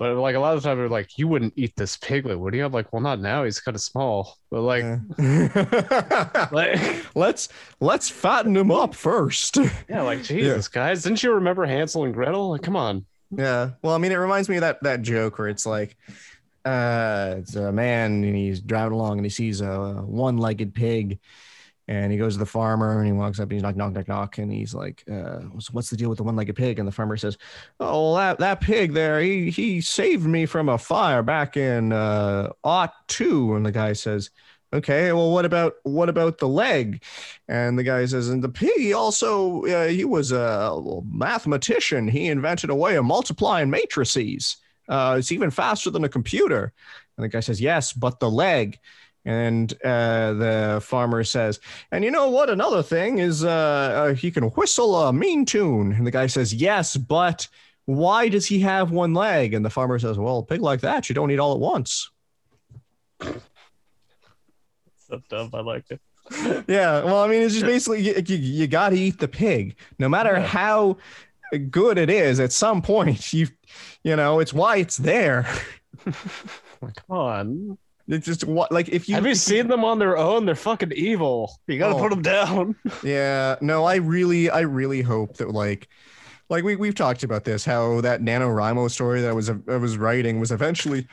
but like a lot of the time they're like, you wouldn't eat this piglet, would you? I'm like, well, not now. He's kind of small, but like, yeah. like, let's let's fatten him up first. yeah, like Jesus, guys, didn't you remember Hansel and Gretel? Like, come on. Yeah. Well, I mean, it reminds me of that that joke where it's like, uh, it's a man and he's driving along and he sees a one-legged pig, and he goes to the farmer and he walks up and he's knock knock knock knock and he's like, uh, "So what's the deal with the one-legged pig? And the farmer says, "Oh, well, that that pig there, he he saved me from a fire back in uh two." And the guy says. Okay, well, what about what about the leg? And the guy says, and the pig also uh, he was a mathematician. He invented a way of multiplying matrices. Uh, it's even faster than a computer. And the guy says, yes, but the leg. And uh, the farmer says, and you know what? Another thing is uh, uh, he can whistle a mean tune. And the guy says, yes, but why does he have one leg? And the farmer says, well, a pig like that, you don't eat all at once. So dumb. I liked it. yeah well i mean it's just basically you, you, you got to eat the pig no matter Yeah. how good it is at some point you you know it's why it's there come on. it's just what like if you Have you seen them on their own? They're fucking evil. You gotta Oh. put them down. yeah no i really i really hope that like like we, we've talked about this how that NaNoWriMo story that I was I was writing was eventually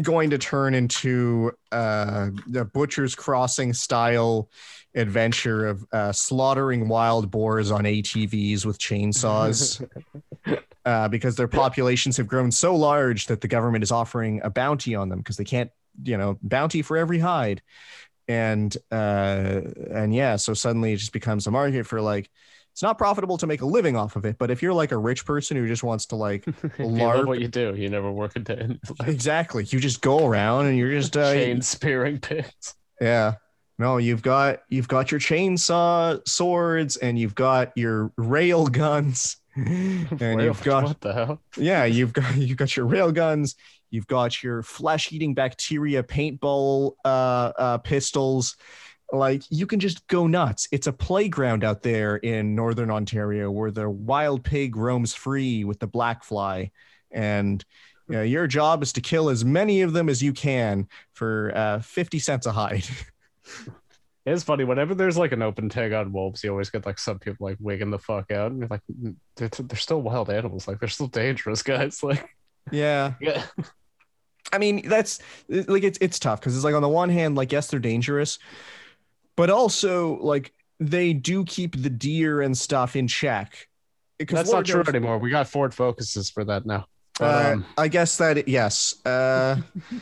going to turn into uh the butcher's crossing style adventure of uh, slaughtering wild boars on atvs with chainsaws uh, because their populations have grown so large that the government is offering a bounty on them because they can't, you know, bounty for every hide, and uh, and yeah, so suddenly it just becomes a market for like it's not profitable to make a living off of it, but if you're like a rich person who just wants to like LARP. what you do, you never work a day in your life. exactly, you just go around and you're just uh, Chain spearing pigs. yeah. No, you've got you've got your chainsaw swords and you've got your rail guns. And Wait, you've got what the hell? yeah you've got you've got your rail guns. You've got your flesh-eating bacteria paintball uh, uh, pistols. Like you can just go nuts. It's a playground out there in northern ontario where the wild pig roams free with the black fly. And you know, your job is to kill as many of them as you can for uh, 50 cents a hide It's funny whenever there's like an open tag on wolves, you always get like some people like wigging the fuck out, and you're like, "Mm, they're, they're still wild animals, like they're still dangerous, guys. Like, Yeah. yeah, I mean, that's like it's it's tough because it's like on the one hand, like yes, they're dangerous, but also like they do keep the deer and stuff in check. That's not true anymore. We got Ford Focuses for that now. But, Uh, um, I guess that yes, uh,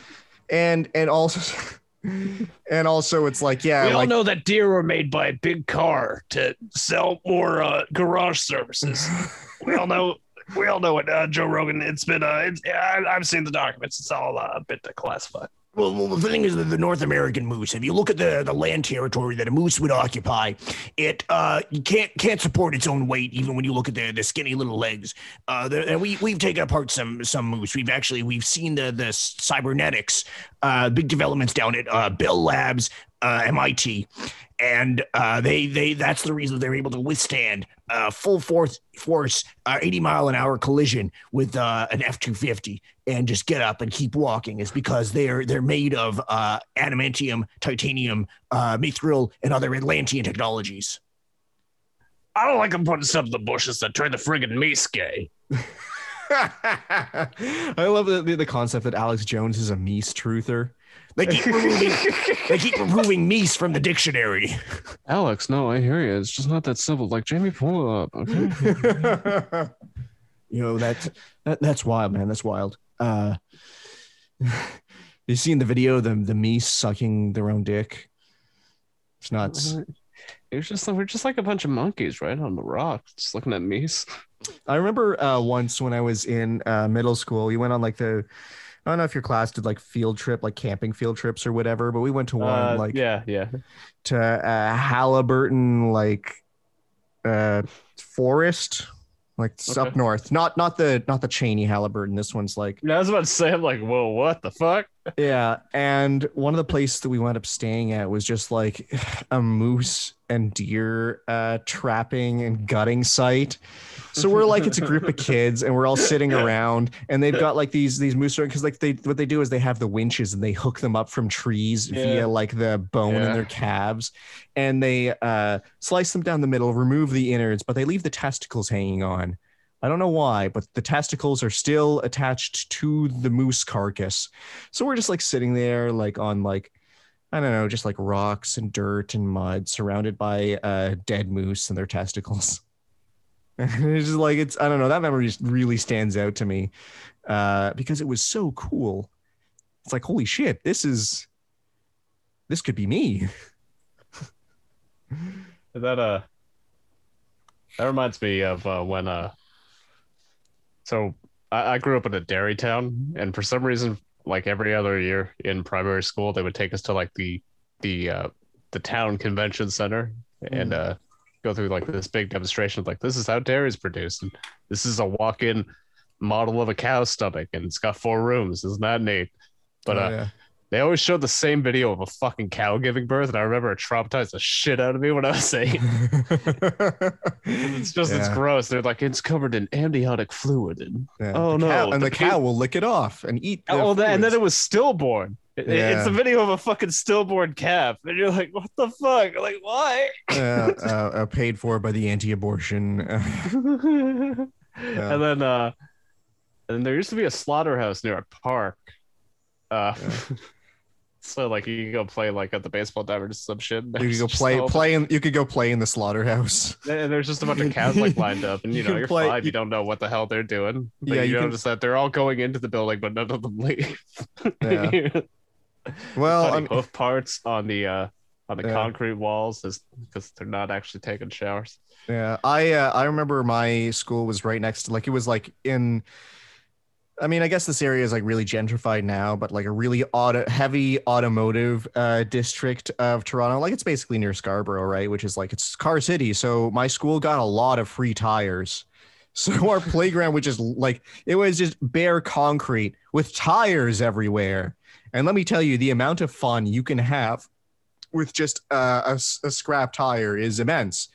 and and also and also it's like yeah, we all like know that deer were made by a big car to sell more uh, garage services. we all know. We all know it, uh, Joe Rogan. It's been. Uh, it's, I, I've seen the documents. It's all uh, a bit classified. Well, well, the thing is that the North American moose, if you look at the, the land territory that a moose would occupy, it uh can't can't support its own weight even when you look at the, the skinny little legs. Uh, the, and we we've taken apart some some moose. We've actually we've seen the the cybernetics, uh, big developments down at uh, Bell Labs, uh, MIT, and uh, they they that's the reason they're able to withstand uh, full force force uh, 80 mile an hour collision with uh, an F two fifty and just get up and keep walking is because they're they're made of uh, adamantium, titanium, uh, mithril, and other Atlantean technologies. I don't like them putting stuff in the bushes that turn the friggin' meese gay. I love the, the the concept that Alex Jones is a Mies truther. They keep removing they keep removing meese from the dictionary. Alex, no, I hear you. It's just not that simple. Like Jamie, pull it up, okay? you know that's that, that's wild, man. That's wild. Uh, you seen the video the the Mies sucking their own dick? It's nuts. It was just we're just like a bunch of monkeys, right, on the rock, just looking at me's. I remember uh, once when I was in uh, middle school, we went on like the. I don't know if your class did like field trip, like camping field trips or whatever, but we went to one Uh, like yeah, yeah. to uh, Haliburton, like uh, forest, like it's up north. Not not the not the Cheney Halliburton. This one's like Yeah, I was about to say, I'm like, whoa, what the fuck? Yeah. And one of the places that we wound up staying at was just like a moose and deer uh, trapping and gutting site. So we're like it's a group of kids and we're all sitting around and they've got like these these moose because like they what they do is they have the winches and they hook them up from trees Yeah. via like the bone in their calves and they uh, slice them down the middle, remove the innards, but they leave the testicles hanging on. I don't know why, but the testicles are still attached to the moose carcass. So we're just like sitting there, like on like I don't know, just like rocks and dirt and mud, surrounded by uh, dead moose and their testicles. It's just like it's I don't know that memory just really stands out to me uh, because it was so cool. It's like holy shit, this is this could be me. Is That uh, that reminds me of uh, when uh, so I, I grew up in a dairy town, and for some reason, like every other year in primary school, they would take us to like the the uh, the town convention center and uh, go through like this big demonstration. of, Like this is how dairy is produced, and this is a walk-in model of a cow's stomach, and it's got four rooms. Isn't that neat? But Oh, uh, yeah. They always showed the same video of a fucking cow giving birth, and I remember it traumatized the shit out of me when I was eight. It's just it's gross. They're like it's covered in amniotic fluid and Yeah. Oh, The no, cow- and the the, cow will lick it off and eat. oh, that, and then it was stillborn. Yeah. It's a video of a fucking stillborn calf, and you're like, what the fuck? Like, why? uh, uh, uh, paid for by the anti-abortion. uh, And then, uh, and there used to be a slaughterhouse near a park. Uh, so like you can go play like at the baseball diamond or some shit. you could go play play in. You could go play in the slaughterhouse. And there's just a bunch of cows like lined up, and you You know you're play- fine. You, you- don't know what the hell they're doing. But Yeah, you, you can- notice that they're all going into the building, but none of them leave. Yeah. Well, I'm, hoof parts on the uh on the Yeah. concrete walls is because they're not actually taking showers. Yeah, I uh, I remember my school was right next to like it was like in. I mean, I guess this area is like really gentrified now, but like a really auto heavy automotive uh, district of Toronto. Like it's basically near Scarborough, right? Which is like it's car city. So my school got a lot of free tires. So our playground, which is like it was just bare concrete with tires everywhere. And let me tell you, the amount of fun you can have with just uh, a, a scrap tire is immense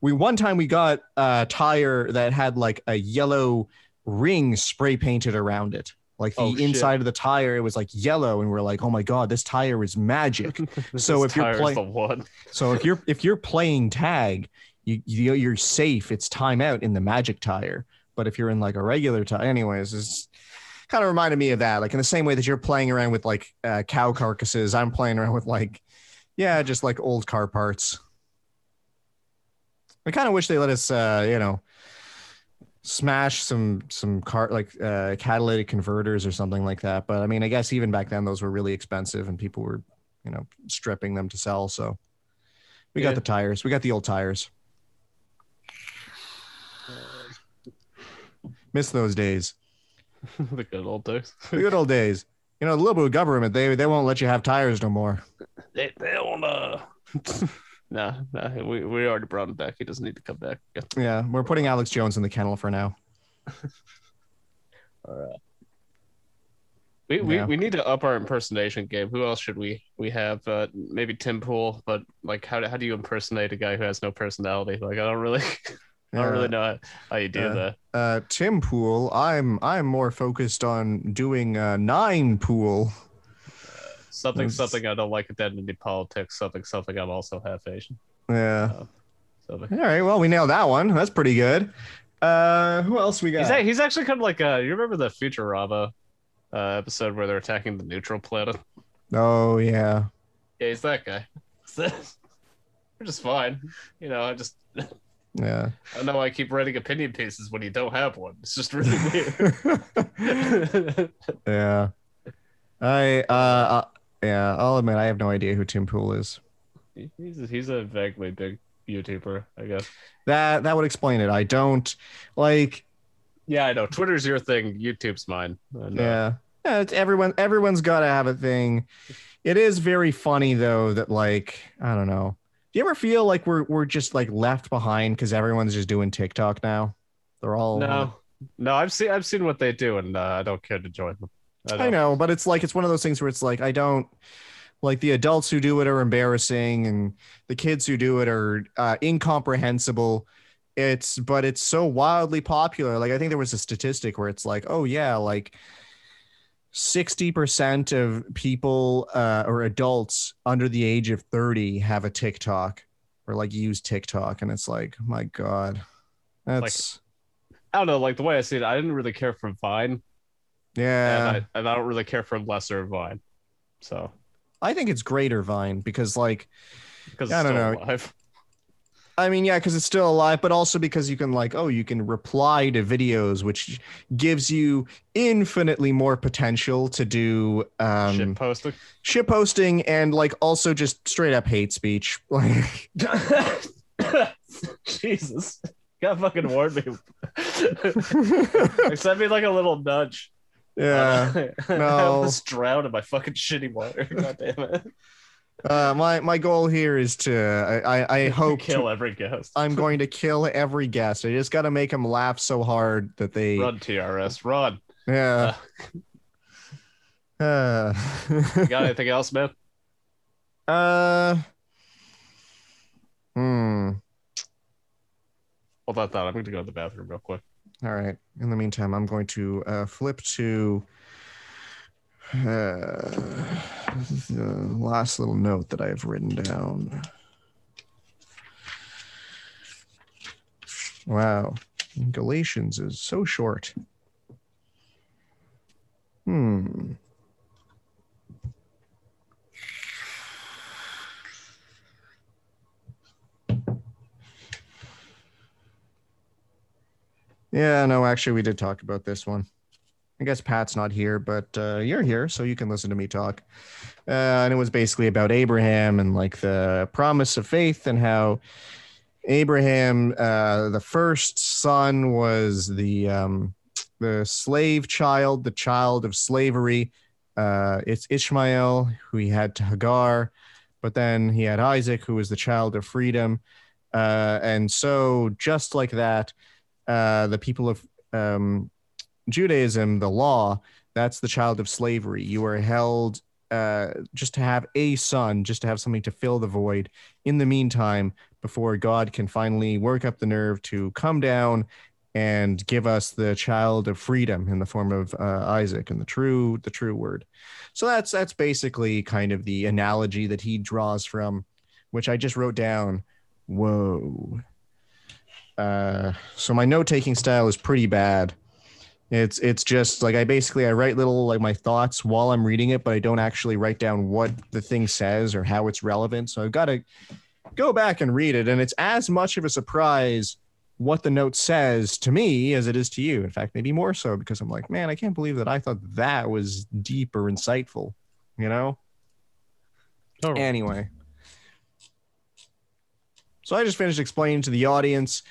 we one time we got a tire that had like a yellow ring spray painted around it Like the Oh, inside of the tire, it was like yellow, and we're like, "Oh my god, this tire is magic." So if you're playing, so if you're if you're playing tag, you, you you're safe. It's timeout in the magic tire. But if you're in like a regular tire, anyways, it's kind of reminded me of that. Like in the same way that you're playing around with like uh, cow carcasses, I'm playing around with like, yeah, just like old car parts. I kind of wish they let us, uh, you know, smash some some car like uh, catalytic converters or something like that. But I mean, I guess even back then those were really expensive and people were, you know, stripping them to sell. So we Yeah. got the tires. We got the old tires. Miss those days. the good old days. The good old days. You know, the liberal government, they they won't let you have tires no more. They, they don't uh Nah, nah, we, we already brought him back. He doesn't need to come back. again. Yeah, we're putting Alex Jones in the kennel for now. We, we, Yeah. we need to up our impersonation game. Who else should we we have? Uh, maybe Tim Pool, but like how, how do you impersonate a guy who has no personality? Like I don't really I don't really know how, how you do Yeah. that. Uh, Tim Pool, I'm I'm more focused on doing uh, nine pool. Something That's- something I don't like identity politics. Something something I'm also half Asian. Yeah. Something. All right. Well, we nailed that one. That's pretty good. Uh, who else we got? He's, a- he's actually kind of like uh you remember the Futurama uh, episode where they're attacking the neutral planet? oh yeah. Yeah, he's that guy. We're just fine. You know, I just Yeah. I don't know why I keep writing opinion pieces when you don't have one. It's just really weird. yeah. I uh, uh yeah, I'll admit I have no idea who Tim Pool is. he's a, he's a vaguely big YouTuber, I guess. That that would explain it. I don't like Yeah, I know. Twitter's your thing. YouTube's mine. And, uh, yeah. Yeah, it's everyone everyone's got to have a thing. It is very funny though that like, I don't know. Do you ever feel like we're we're just like left behind cuz everyone's just doing TikTok now? They're all no, no. I've seen I've seen what they do, and uh, I don't care to join them. I know, but it's like it's one of those things where it's like I don't like the adults who do it are embarrassing, and the kids who do it are uh, incomprehensible. It's but it's so wildly popular. Like I think there was a statistic where it's like, oh yeah, like sixty percent of people uh, or adults under the age of thirty have a TikTok or like use TikTok, and it's like, my god, that's I don't know. Like the way I see it, I didn't really care for Vine, yeah. and, I, and I don't really care for lesser Vine. So I think it's greater Vine because like. because I it's don't still know. alive. I mean, yeah, because it's still alive, but also because you can like, oh, you can reply to videos, which gives you infinitely more potential to do um, Shit posting. shit posting and like also just straight up hate speech. Like, Jesus. God fucking warn me. send me like a little nudge. Yeah. I no. almost drowned in my fucking shitty water. God damn it. Uh, my my goal here is to I I, I hope kill to, every guest. I'm going to kill every guest. I just got to make them laugh so hard that they Run TRS, run. yeah. Uh, You got anything else, man? uh, hmm. Hold on, thought. I'm going to go to the bathroom real quick. All right. In the meantime, I'm going to uh, flip to uh, the last little note that I have written down. Wow. Galatians is so short. Hmm. Yeah, no, actually, we did talk about this one. I guess Pat's not here, but uh, you're here, so you can listen to me talk. Uh, and it was basically about Abraham and like the promise of faith and how Abraham, uh, the first son, was the um, the slave child, the child of slavery. Uh, it's Ishmael, who he had to Hagar, but then he had Isaac, who was the child of freedom. Uh, and so, just like that, uh, the people of um, Judaism, the law, that's the child of slavery. You are held uh, just to have a son, just to have something to fill the void. In the meantime, before God can finally work up the nerve to come down and give us the child of freedom in the form of uh, Isaac and the true the true word. So that's that's basically kind of the analogy that he draws from, which I just wrote down. Whoa. Uh, so my note taking style is pretty bad. It's it's just like I basically I write little like my thoughts while I'm reading it, but I don't actually write down what the thing says or how it's relevant. So I've got to go back and read it, and it's as much of a surprise what the note says to me as it is to you. In fact, maybe more so because I'm like, man, I can't believe that I thought that was deep or insightful. You know. Totally. Anyway. So I just finished explaining to the audience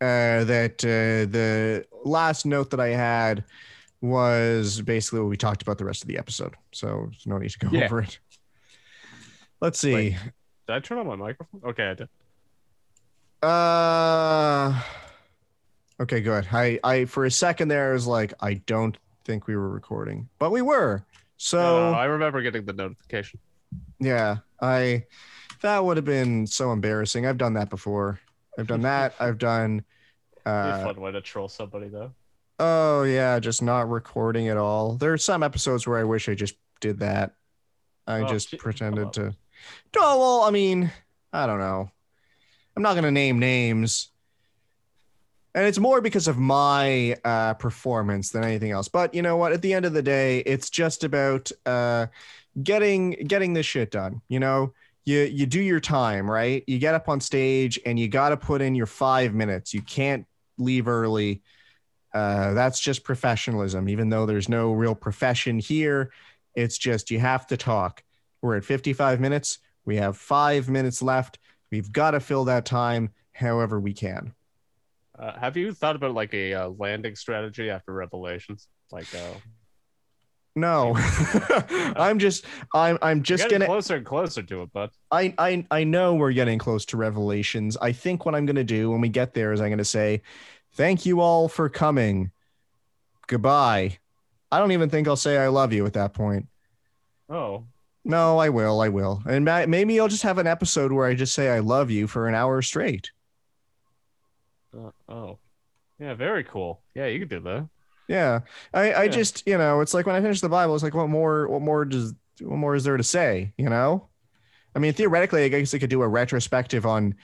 uh, that uh, the last note that I had was basically what we talked about the rest of the episode. So there's no need to go Yeah. over it. Let's see. Wait. Did I turn on my microphone? Okay, I did. Uh okay, good. I I for a second there I was like, I don't think we were recording, but we were. So No, no, I remember getting the notification. yeah, I that would have been so embarrassing. I've done that before. I've done that. I've done Be a uh fun way to troll somebody though. oh yeah, just not recording at all. There are some episodes where I wish I just did that. I Oh, just gee, pretended to Oh well, I mean, I don't know. I'm not gonna name names. And it's more because of my uh, performance than anything else. But you know what? At the end of the day, it's just about uh, getting getting this shit done. You know, you you do your time, right? You get up on stage and you got to put in your five minutes. You can't leave early. Uh, that's just professionalism. Even though there's no real profession here, it's just you have to talk. We're at 55 minutes. We have five minutes left. We've got to fill that time however we can. Uh, have you thought about like a uh, landing strategy after Revelations? Like, uh, No, I'm just I'm I'm just getting gonna closer and closer to it, but I, I I know we're getting close to revelations. I think what I'm gonna do when we get there is I'm gonna say, thank you all for coming. Goodbye. I don't even think I'll say I love you at that point. oh, No, I will. I will. And maybe I'll just have an episode where I just say I love you for an hour straight. uh, oh, yeah, very cool. Yeah, you could do that. Yeah. I, I Yeah. just, you know, it's like when I finish the Bible, it's like, what more, what more does, what more is there to say, you know? I mean, theoretically, I guess I could do a retrospective on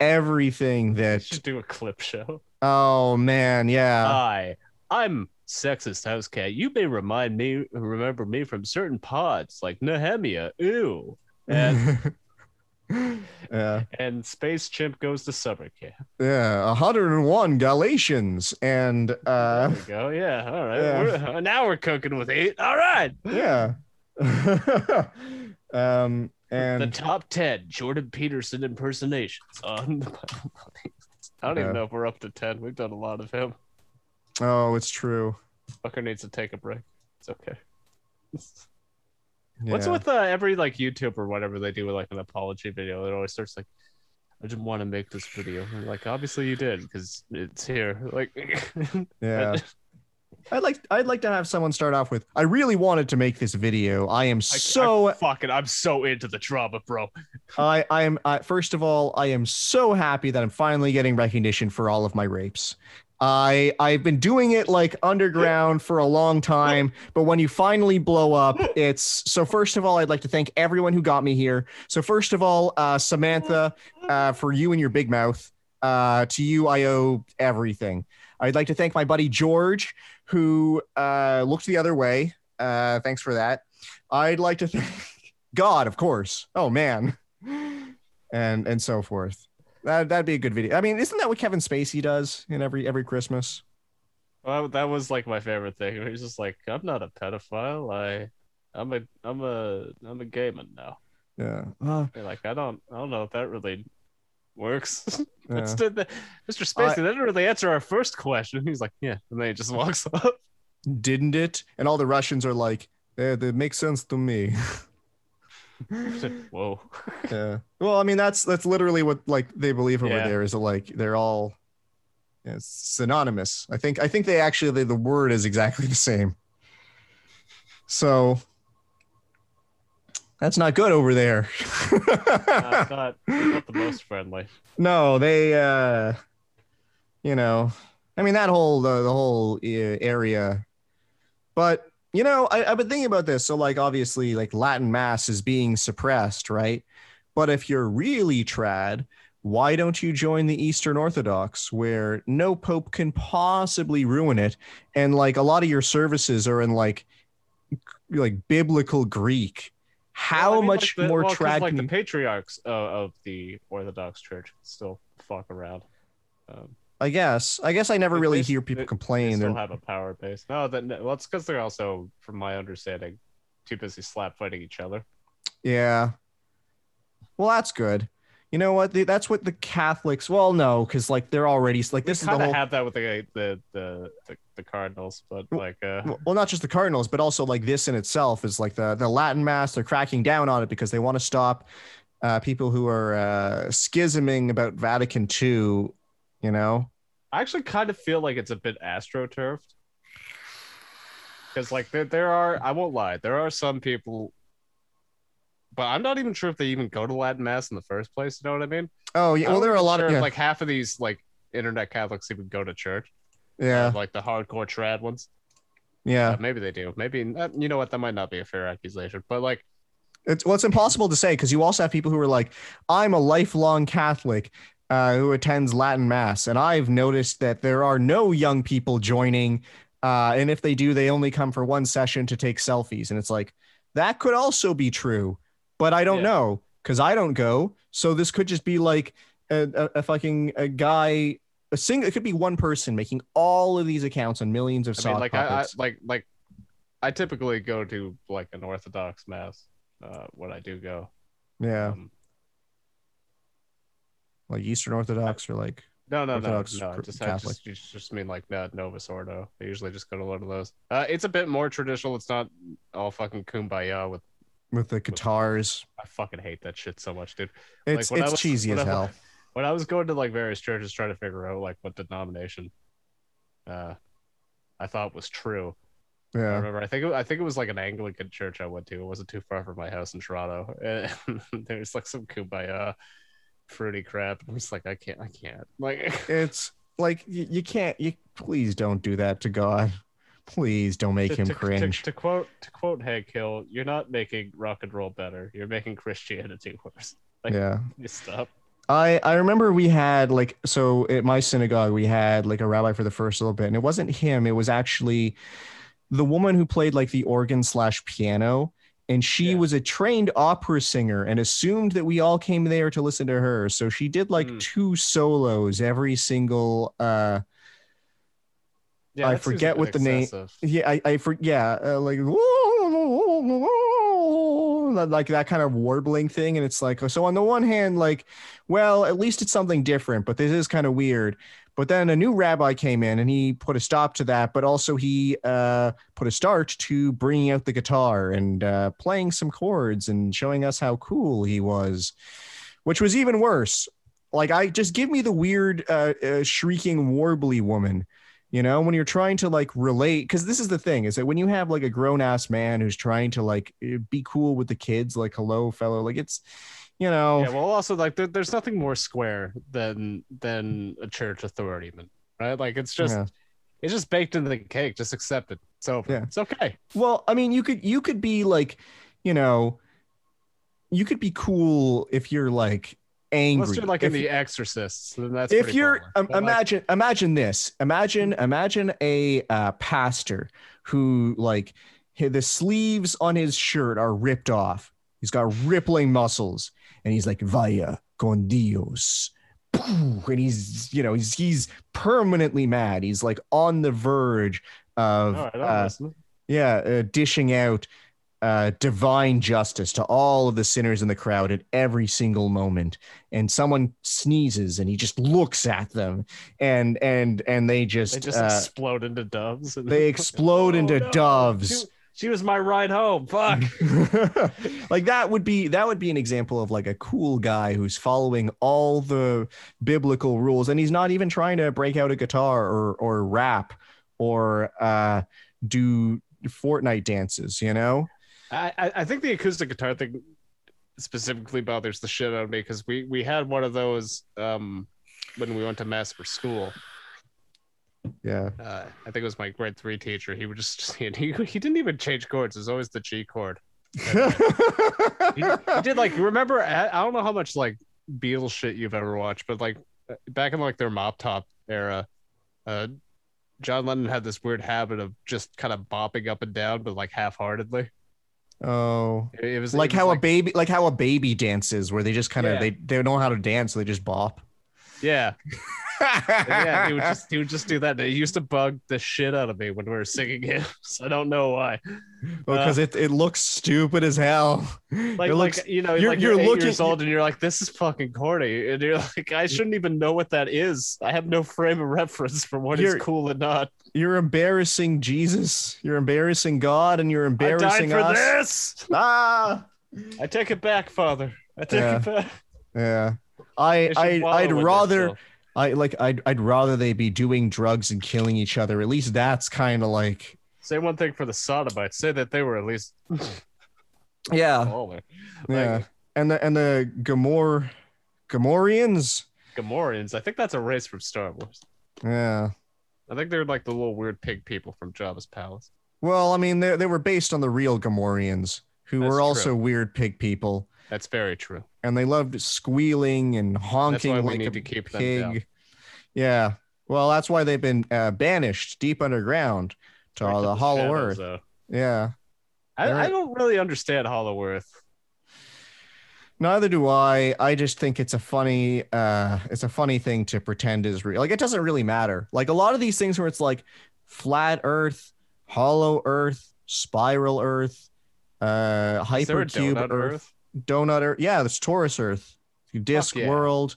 everything that, should do a clip show. oh man, yeah. Hi, I'm sexist house cat. You may remind me, remember me from certain pods like Nehemiah, Ooh. and yeah. and Space Chimp goes to summer camp. Yeah. 101 Galatians. And, uh, There we go. Yeah, all right. Yeah. We're, now we're cooking with eight. All right. yeah. um, and the top ten Jordan Peterson impersonations on. I don't Yeah. even know if we're up to ten. We've done a lot of him. oh, it's true. Fucker needs to take a break. It's okay. What's with uh, every like YouTube or whatever they do with like an apology video? It always starts like, "I just want to make this video." And, like, obviously you did because it's here. Like, Yeah. I'd like I'd like to have someone start off with I really wanted to make this video. I am I- so I, fucking, I'm so into the drama, bro. I I am I, first of all I am so happy that I'm finally getting recognition for all of my rapes. I I've been doing it like underground for a long time, but when you finally blow up, it's so first of all I'd like to thank everyone who got me here. So first of all, uh, Samantha, uh, for you and your big mouth, uh, to you I owe everything. I'd like to thank my buddy George who uh, looked the other way. Uh, thanks for that. I'd like to thank God, of course. Oh man, and and so forth. That that'd be a good video. I mean, isn't that what Kevin Spacey does in every every Christmas? Well, that was like my favorite thing. He's just like, I'm not a pedophile. I, I'm a, I'm a, I'm a gay man now. Yeah. Uh, like, I don't, I don't know if that really works. yeah. The, the, Mr. Spacey that didn't really answer our first question. He's like, yeah, and then he just walks up. Didn't it? And all the Russians are like, eh, that makes sense to me. Whoa. yeah. Well, I mean, that's that's literally what like they believe over Yeah. there is that, like they're all yeah, synonymous. I think I think they actually the, the word is exactly the same. So that's not good over there. Nah, it's not, it's not the most friendly. no, they uh you know, I mean that whole the, the whole uh, area. But you know, I, I've been thinking about this. So like obviously like Latin mass is being suppressed, right? But if you're really trad, why don't you join the Eastern Orthodox where no pope can possibly ruin it? And like a lot of your services are in like like biblical Greek. How Well, I mean, much like the- more well, trad like the patriarchs of, of the Orthodox Church still fuck around. Um, I guess. I guess I never They- really they- hear people they- they complain. still They're- have a power base. No, that well, it's because they're also, from my understanding, too busy slap fighting each other. Yeah. Well, that's good. You know what? The- That's what the Catholics. Well, no, because like they're already like this kind of whole. have that with the the the the, the Cardinals, but like uh, well- well, not just the Cardinals, but also like this in itself is like the the Latin Mass. They're cracking down on it because they want to stop uh, people who are uh, schisming about Vatican II. You know. I actually kind of feel like it's a bit astroturfed. Because like there there are, I won't lie, there are some people, but I'm not even sure if they even go to Latin Mass in the first place. You know what I mean? Oh yeah. Well, there are a lot sure of if, yeah. like half of these like internet Catholics even go to church. yeah. like the hardcore trad ones. Yeah. Uh, maybe they do. Maybe uh, you know what? That might not be a fair accusation, but like It's well, it's impossible to say because you also have people who are like, I'm a lifelong Catholic uh, who attends Latin Mass, and I've noticed that there are no young people joining, uh, and if they do, they only come for one session to take selfies, and it's like that could also be true, but I don't Yeah. know because I don't go, so this could just be like a, a, a fucking a guy. A single, it could be one person making all of these accounts on millions of I mean, like I, I like like I typically go to like an Orthodox mass uh, when I do go. yeah, Um, like Eastern Orthodox or like no, no, no, Orthodox no. cr- Just, Catholic. just, just just mean like uh, Novus Ordo. I usually just go to one of those. Uh, it's a bit more traditional. It's not all fucking kumbaya with. with the guitars. I fucking hate that shit so much, dude. It's I it's was- cheesy when as I- hell. When I was going to like various churches trying to figure out like what denomination, uh, I thought was true. Yeah, I remember. I think it, I think it was like an Anglican church I went to. It wasn't too far from my house in Toronto. And there's like some kumbaya fruity crap. I'm just like, I can't, I can't. Like, It's like you, you can't you please don't do that to God. Please don't make to, him to- cringe. To, to quote to quote Hank Hill, you're not making rock and roll better. You're making Christianity worse. Like, Yeah. you stop. I I remember we had like so at my synagogue we had like a rabbi for the first little bit and it wasn't him it was actually the woman who played like the organ slash piano and she Yeah. was a trained opera singer and assumed that we all came there to listen to her so she did like Hmm. two solos every single uh Yeah, I that seems a forget what the name- Yeah, I, I for yeah, uh, like like that kind of warbling thing, and it's like so. On the one hand, like, well, at least it's something different, but this is kind of weird. But then a new rabbi came in, and he put a stop to that. But also he uh, put a start to bringing out the guitar and uh, playing some chords and showing us how cool he was, which was even worse. Like, I just give me the weird uh, uh, shrieking warbly woman you know when you're trying to like relate because this is the thing is that when you have like a grown-ass man who's trying to like eh, be cool with the kids like hello fellow like it's you know Yeah, well, also like there, there's nothing more square than than a church authority, man. Right? Like it's just Yeah. it's just baked into the cake. Just accept it. It's over. Yeah. It's okay. well i mean you could you could be like you know you could be cool if you're like angry Unless you're like if, in The Exorcists, then that's if you're um, But, like, imagine imagine this imagine imagine a uh, pastor who like the sleeves on his shirt are ripped off he's got rippling muscles and he's like vaya con dios and he's you know he's he's permanently mad he's like on the verge of right, uh, yeah, uh, dishing out uh, divine justice to all of the sinners in the crowd at every single moment. And someone sneezes, and he just looks at them, and and and they just, they just uh, explode into doves. They explode Oh, into no. doves. She, was my ride home. Fuck. like that would be that would be an example of like a cool guy who's following all the biblical rules and he's not even trying to break out a guitar or or rap or uh do Fortnite dances, you know? I, I I think the acoustic guitar thing specifically bothers the shit out of me because we we had one of those um when we went to mass for school. Yeah. Uh, I think it was my grade three teacher. He would just he he, he didn't even change chords. It was always the G chord. He, he did like remember I I don't know how much like Beatles shit you've ever watched, but like back in like their mop top era, uh, John Lennon had this weird habit of just kind of bopping up and down, but like half-heartedly. oh. It, it was Like it was how a baby like how a baby dances where they just kind of Yeah. they, they don't know how to dance, so they just bop. yeah yeah he would just he would just do that. It used to bug the shit out of me when we were singing hymns. I don't know why. because it, it looks stupid as hell. Like it looks like you know you're- like you're, you're eight looking- years old and you're like this is fucking corny and you're like I shouldn't even know what that is. I have no frame of reference for what is cool and not. you're embarrassing Jesus. You're embarrassing God, and you're I died embarrassing for us. this. Ah, I take it back, Father. I take Yeah. it back. yeah. I I I'd rather. I like I'd I'd rather they be doing drugs and killing each other. At least that's kind of like say one thing for the Sodomites. Say that they were at least yeah baller. yeah. And the and the Gamor Gamorreans Gamorreans. I think that's a race from Star Wars. yeah. I think they're like the little weird pig people from Jabba's palace. Well, I mean they they were based on the real Gamorreans who That's were also true. weird pig people. That's very true. and they loved squealing and honking like a to keep them pig. Yeah, well, that's why they've been uh, banished deep underground to Right the Hollow shadows, Earth. though. Yeah, I, I don't really understand Hollow Earth. neither do I. I just think it's a funny, uh, it's a funny thing to pretend is real. Like it doesn't really matter. Like a lot of these things where it's like flat Earth, Hollow Earth, Spiral Earth, uh, Is there a Hypercube Earth, Earth? Donut Earth. Yeah, that's Torus Earth, Disc yeah. World.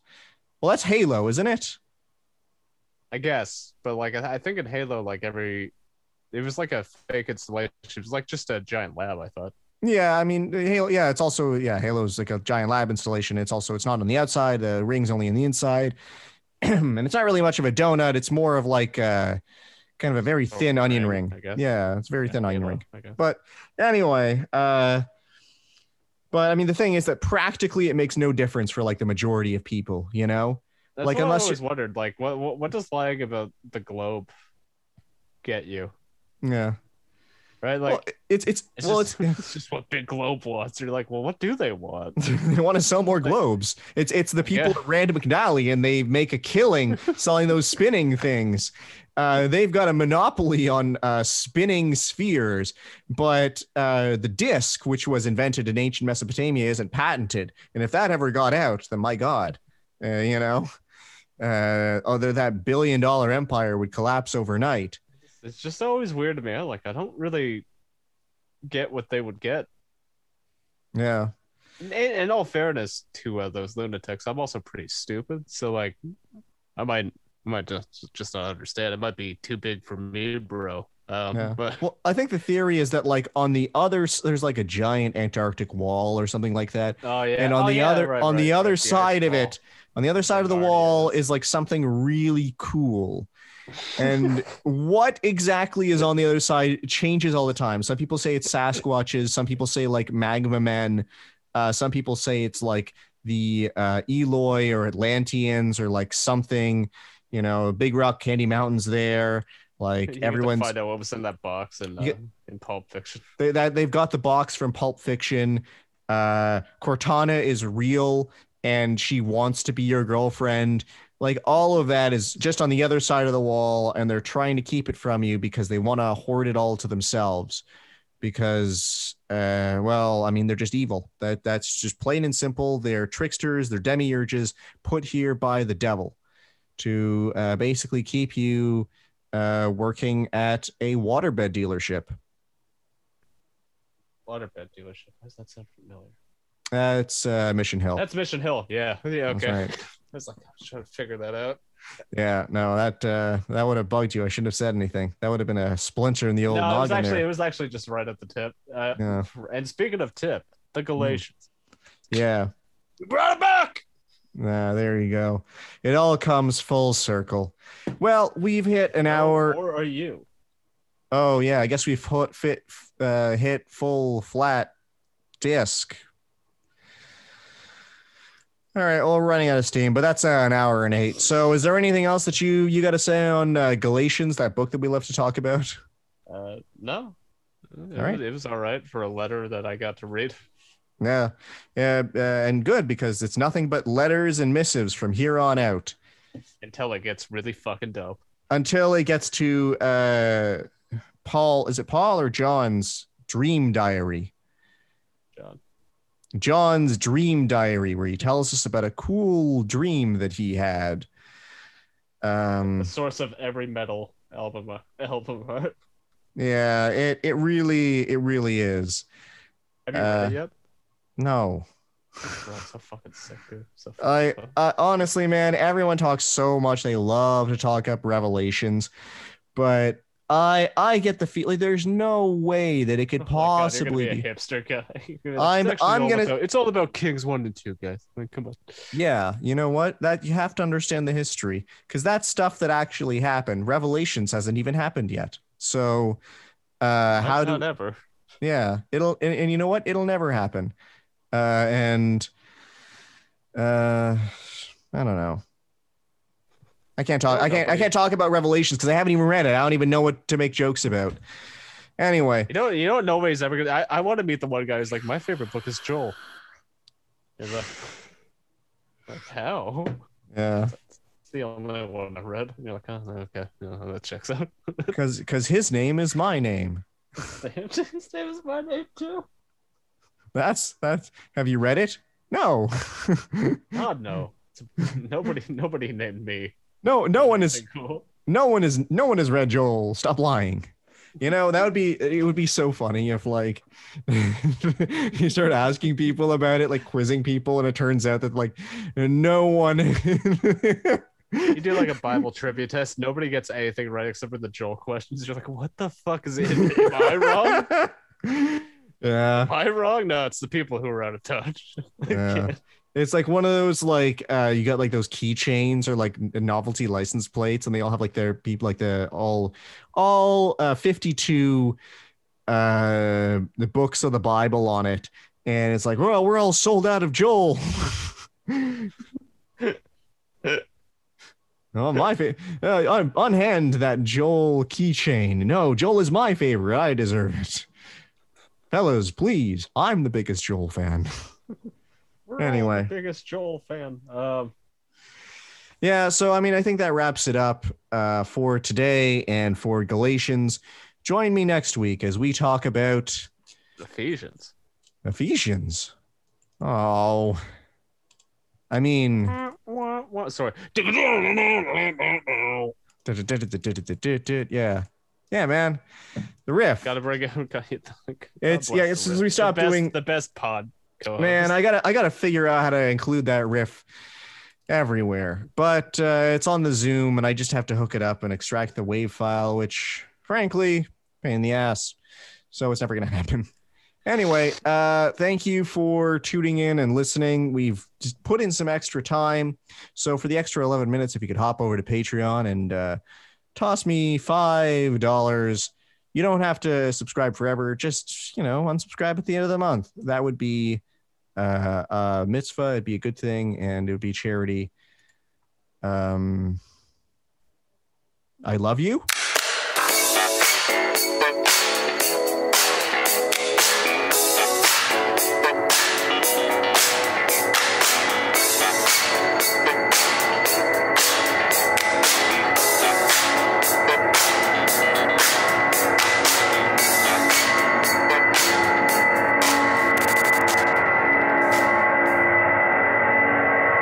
Well, that's Halo, isn't it? I guess, but like I think in Halo, like every, it was like a fake installation. It was like just a giant lab. I thought. Yeah, I mean, Halo. Yeah, it's also yeah, Halo's like a giant lab installation. It's also it's not on the outside. The ring's only on the inside, and it's not really much of a donut. It's more of like uh, kind of a very Oh, thin onion ring, ring. I guess. Yeah, it's a very Yeah, thin onion ring. But anyway, uh, but I mean, the thing is that practically it makes no difference for like the majority of people. You know? That's like, unless I always wondered, like, what, what what does lying about the globe get you? Yeah. Right? Like, well, it's it's, it's, well, just, it's it's just what big globe wants. You're like, well, what do they want? they want to sell more globes. It's it's the people Yeah. at Rand McNally, and they make a killing selling those spinning things. Uh, they've got a monopoly on uh, spinning spheres, but uh, the disc, which was invented in ancient Mesopotamia, isn't patented. And if that ever got out, then my God, uh, you know, uh, other that billion dollar empire would collapse overnight. It's just always weird to me. I like, I don't really get what they would get. Yeah. In, in all fairness to uh, those lunatics, I'm also pretty stupid. So like, I might I might just just not understand. It might be too big for me, bro. Um, Yeah. but Well, I think the theory is that like on the other, there's like a giant Antarctic wall or something like that. oh yeah, and on Oh, the yeah, other right, on the right, other right, side of ice it on the other side of the Already wall is. is like something really cool and what exactly is on the other side changes all the time some people say it's sasquatches some people say like magma men uh, some people say it's like the uh, Eloi or atlanteans or like something you know big rock candy mountains there like to everyone's find out what was in that box in uh, in Pulp Fiction. they, that they've got the box from Pulp Fiction. Uh, Cortana is real and she wants to be your girlfriend. Like all of that is just on the other side of the wall, and they're trying to keep it from you because they want to hoard it all to themselves. Because, uh, well, I mean, they're just evil. That that's just plain and simple. They're tricksters. They're demiurges put here by the devil to uh, basically keep you uh, working at a waterbed dealership. Waterbed dealership. Why does that sound familiar? That's uh, Mission Hill. That's Mission Hill. Yeah. Yeah. Okay. right. I was like, I was trying to figure that out. Yeah, no, that uh, that would have bugged you. I shouldn't have said anything. That would have been a splinter in the old no, it was noggin actually there. it was actually just right at the tip. Uh, Yeah, And speaking of tip, the Galatians. yeah. We brought it back. Nah, there you go. It all comes full circle. Well, we've hit an hour. Or are you? Oh yeah, I guess we've hit fit uh, hit full flat disc. All right, well, we're running out of steam, but that's uh, an hour and eight. So, is there anything else that you you got to say on uh, Galatians, that book that we love to talk about? Uh, no. It, All right. was, it was all right for a letter that I got to read. Yeah, yeah, uh, and good because it's nothing but letters and missives from here on out until it gets really fucking dope. until it gets to uh, Paul. Is it Paul or John's dream diary? John. John's dream diary, where he tells us about a cool dream that he had. Um, The source of every metal album uh, album art. yeah, it it really it really is. Have you read Uh, it yet? No, Bro, I'm so fucking sick, dude. So I fucking fun. uh, honestly, man, everyone talks so much. They love to talk up revelations, but I I get the feeling there's no way that it could Oh God, possibly be. be a hipster guy. I'm- I'm gonna- about- it's all about Kings one and two, guys. I mean, come on. Yeah, you know what? That you have to understand the history because that's stuff that actually happened. Revelations hasn't even happened yet. So, uh, how do? not ever? Yeah, it'll and, and you know what? It'll never happen. Uh, and uh, I don't know. I can't talk. I can't. I can't talk about Revelations because I haven't even read it. I don't even know what to make jokes about. Anyway, You know, you know what? Nobody's ever gonna. I, I want to meet the one guy who's like, my favorite book is Joel. He's like, like how? yeah, It's the only one I read. And you're like, oh, okay, no, that checks out. because because his name is my name. His name is my name too. That's that's. Have you read it? No. God no. Nobody, nobody named me. no, no one is. Cool. no one is no one has read Joel. Stop lying. You know, that would be it would be so funny if like you start asking people about it, like quizzing people, and it turns out that like no one You do like a Bible trivia test. Nobody gets anything right except for the Joel questions. You're like, what the fuck is it? Am I wrong? Yeah. Am I wrong? No, it's the people who are out of touch. Yeah. It's like one of those like uh you got like those keychains or like novelty license plates and they all have like their people like the all all uh 52 uh the books of the Bible on it and it's like well we're all sold out of Joel. Oh, my fa- uh, un- unhand that Joel keychain. No, Joel is my favorite. I deserve it. Fellas, please. I'm the biggest Joel fan. We're Anyway. the biggest Joel fan. Um, Yeah, so I mean, I think that wraps it up uh, for today and for Galatians. Join me next week as we talk about Ephesians. Ephesians. Oh, I mean, What? What? Sorry. yeah, yeah, man. The riff, Gotta bring it. It's- yeah, the it's since rest. we The stopped best- doing- the best pod. co-host. man. I gotta, I gotta figure out how to include that riff everywhere. But uh, it's on the Zoom, and I just have to hook it up and extract the wave file, which, frankly, pain in the ass. So it's never gonna happen. Anyway, uh, thank you for tuning in and listening. We've just put in some extra time. So for the extra 11 minutes, if you could hop over to Patreon and uh, toss me $5. You don't have to subscribe forever. Just, you know, unsubscribe at the end of the month. That would be uh, a mitzvah. It'd be a good thing and it would be charity. Um, I love you.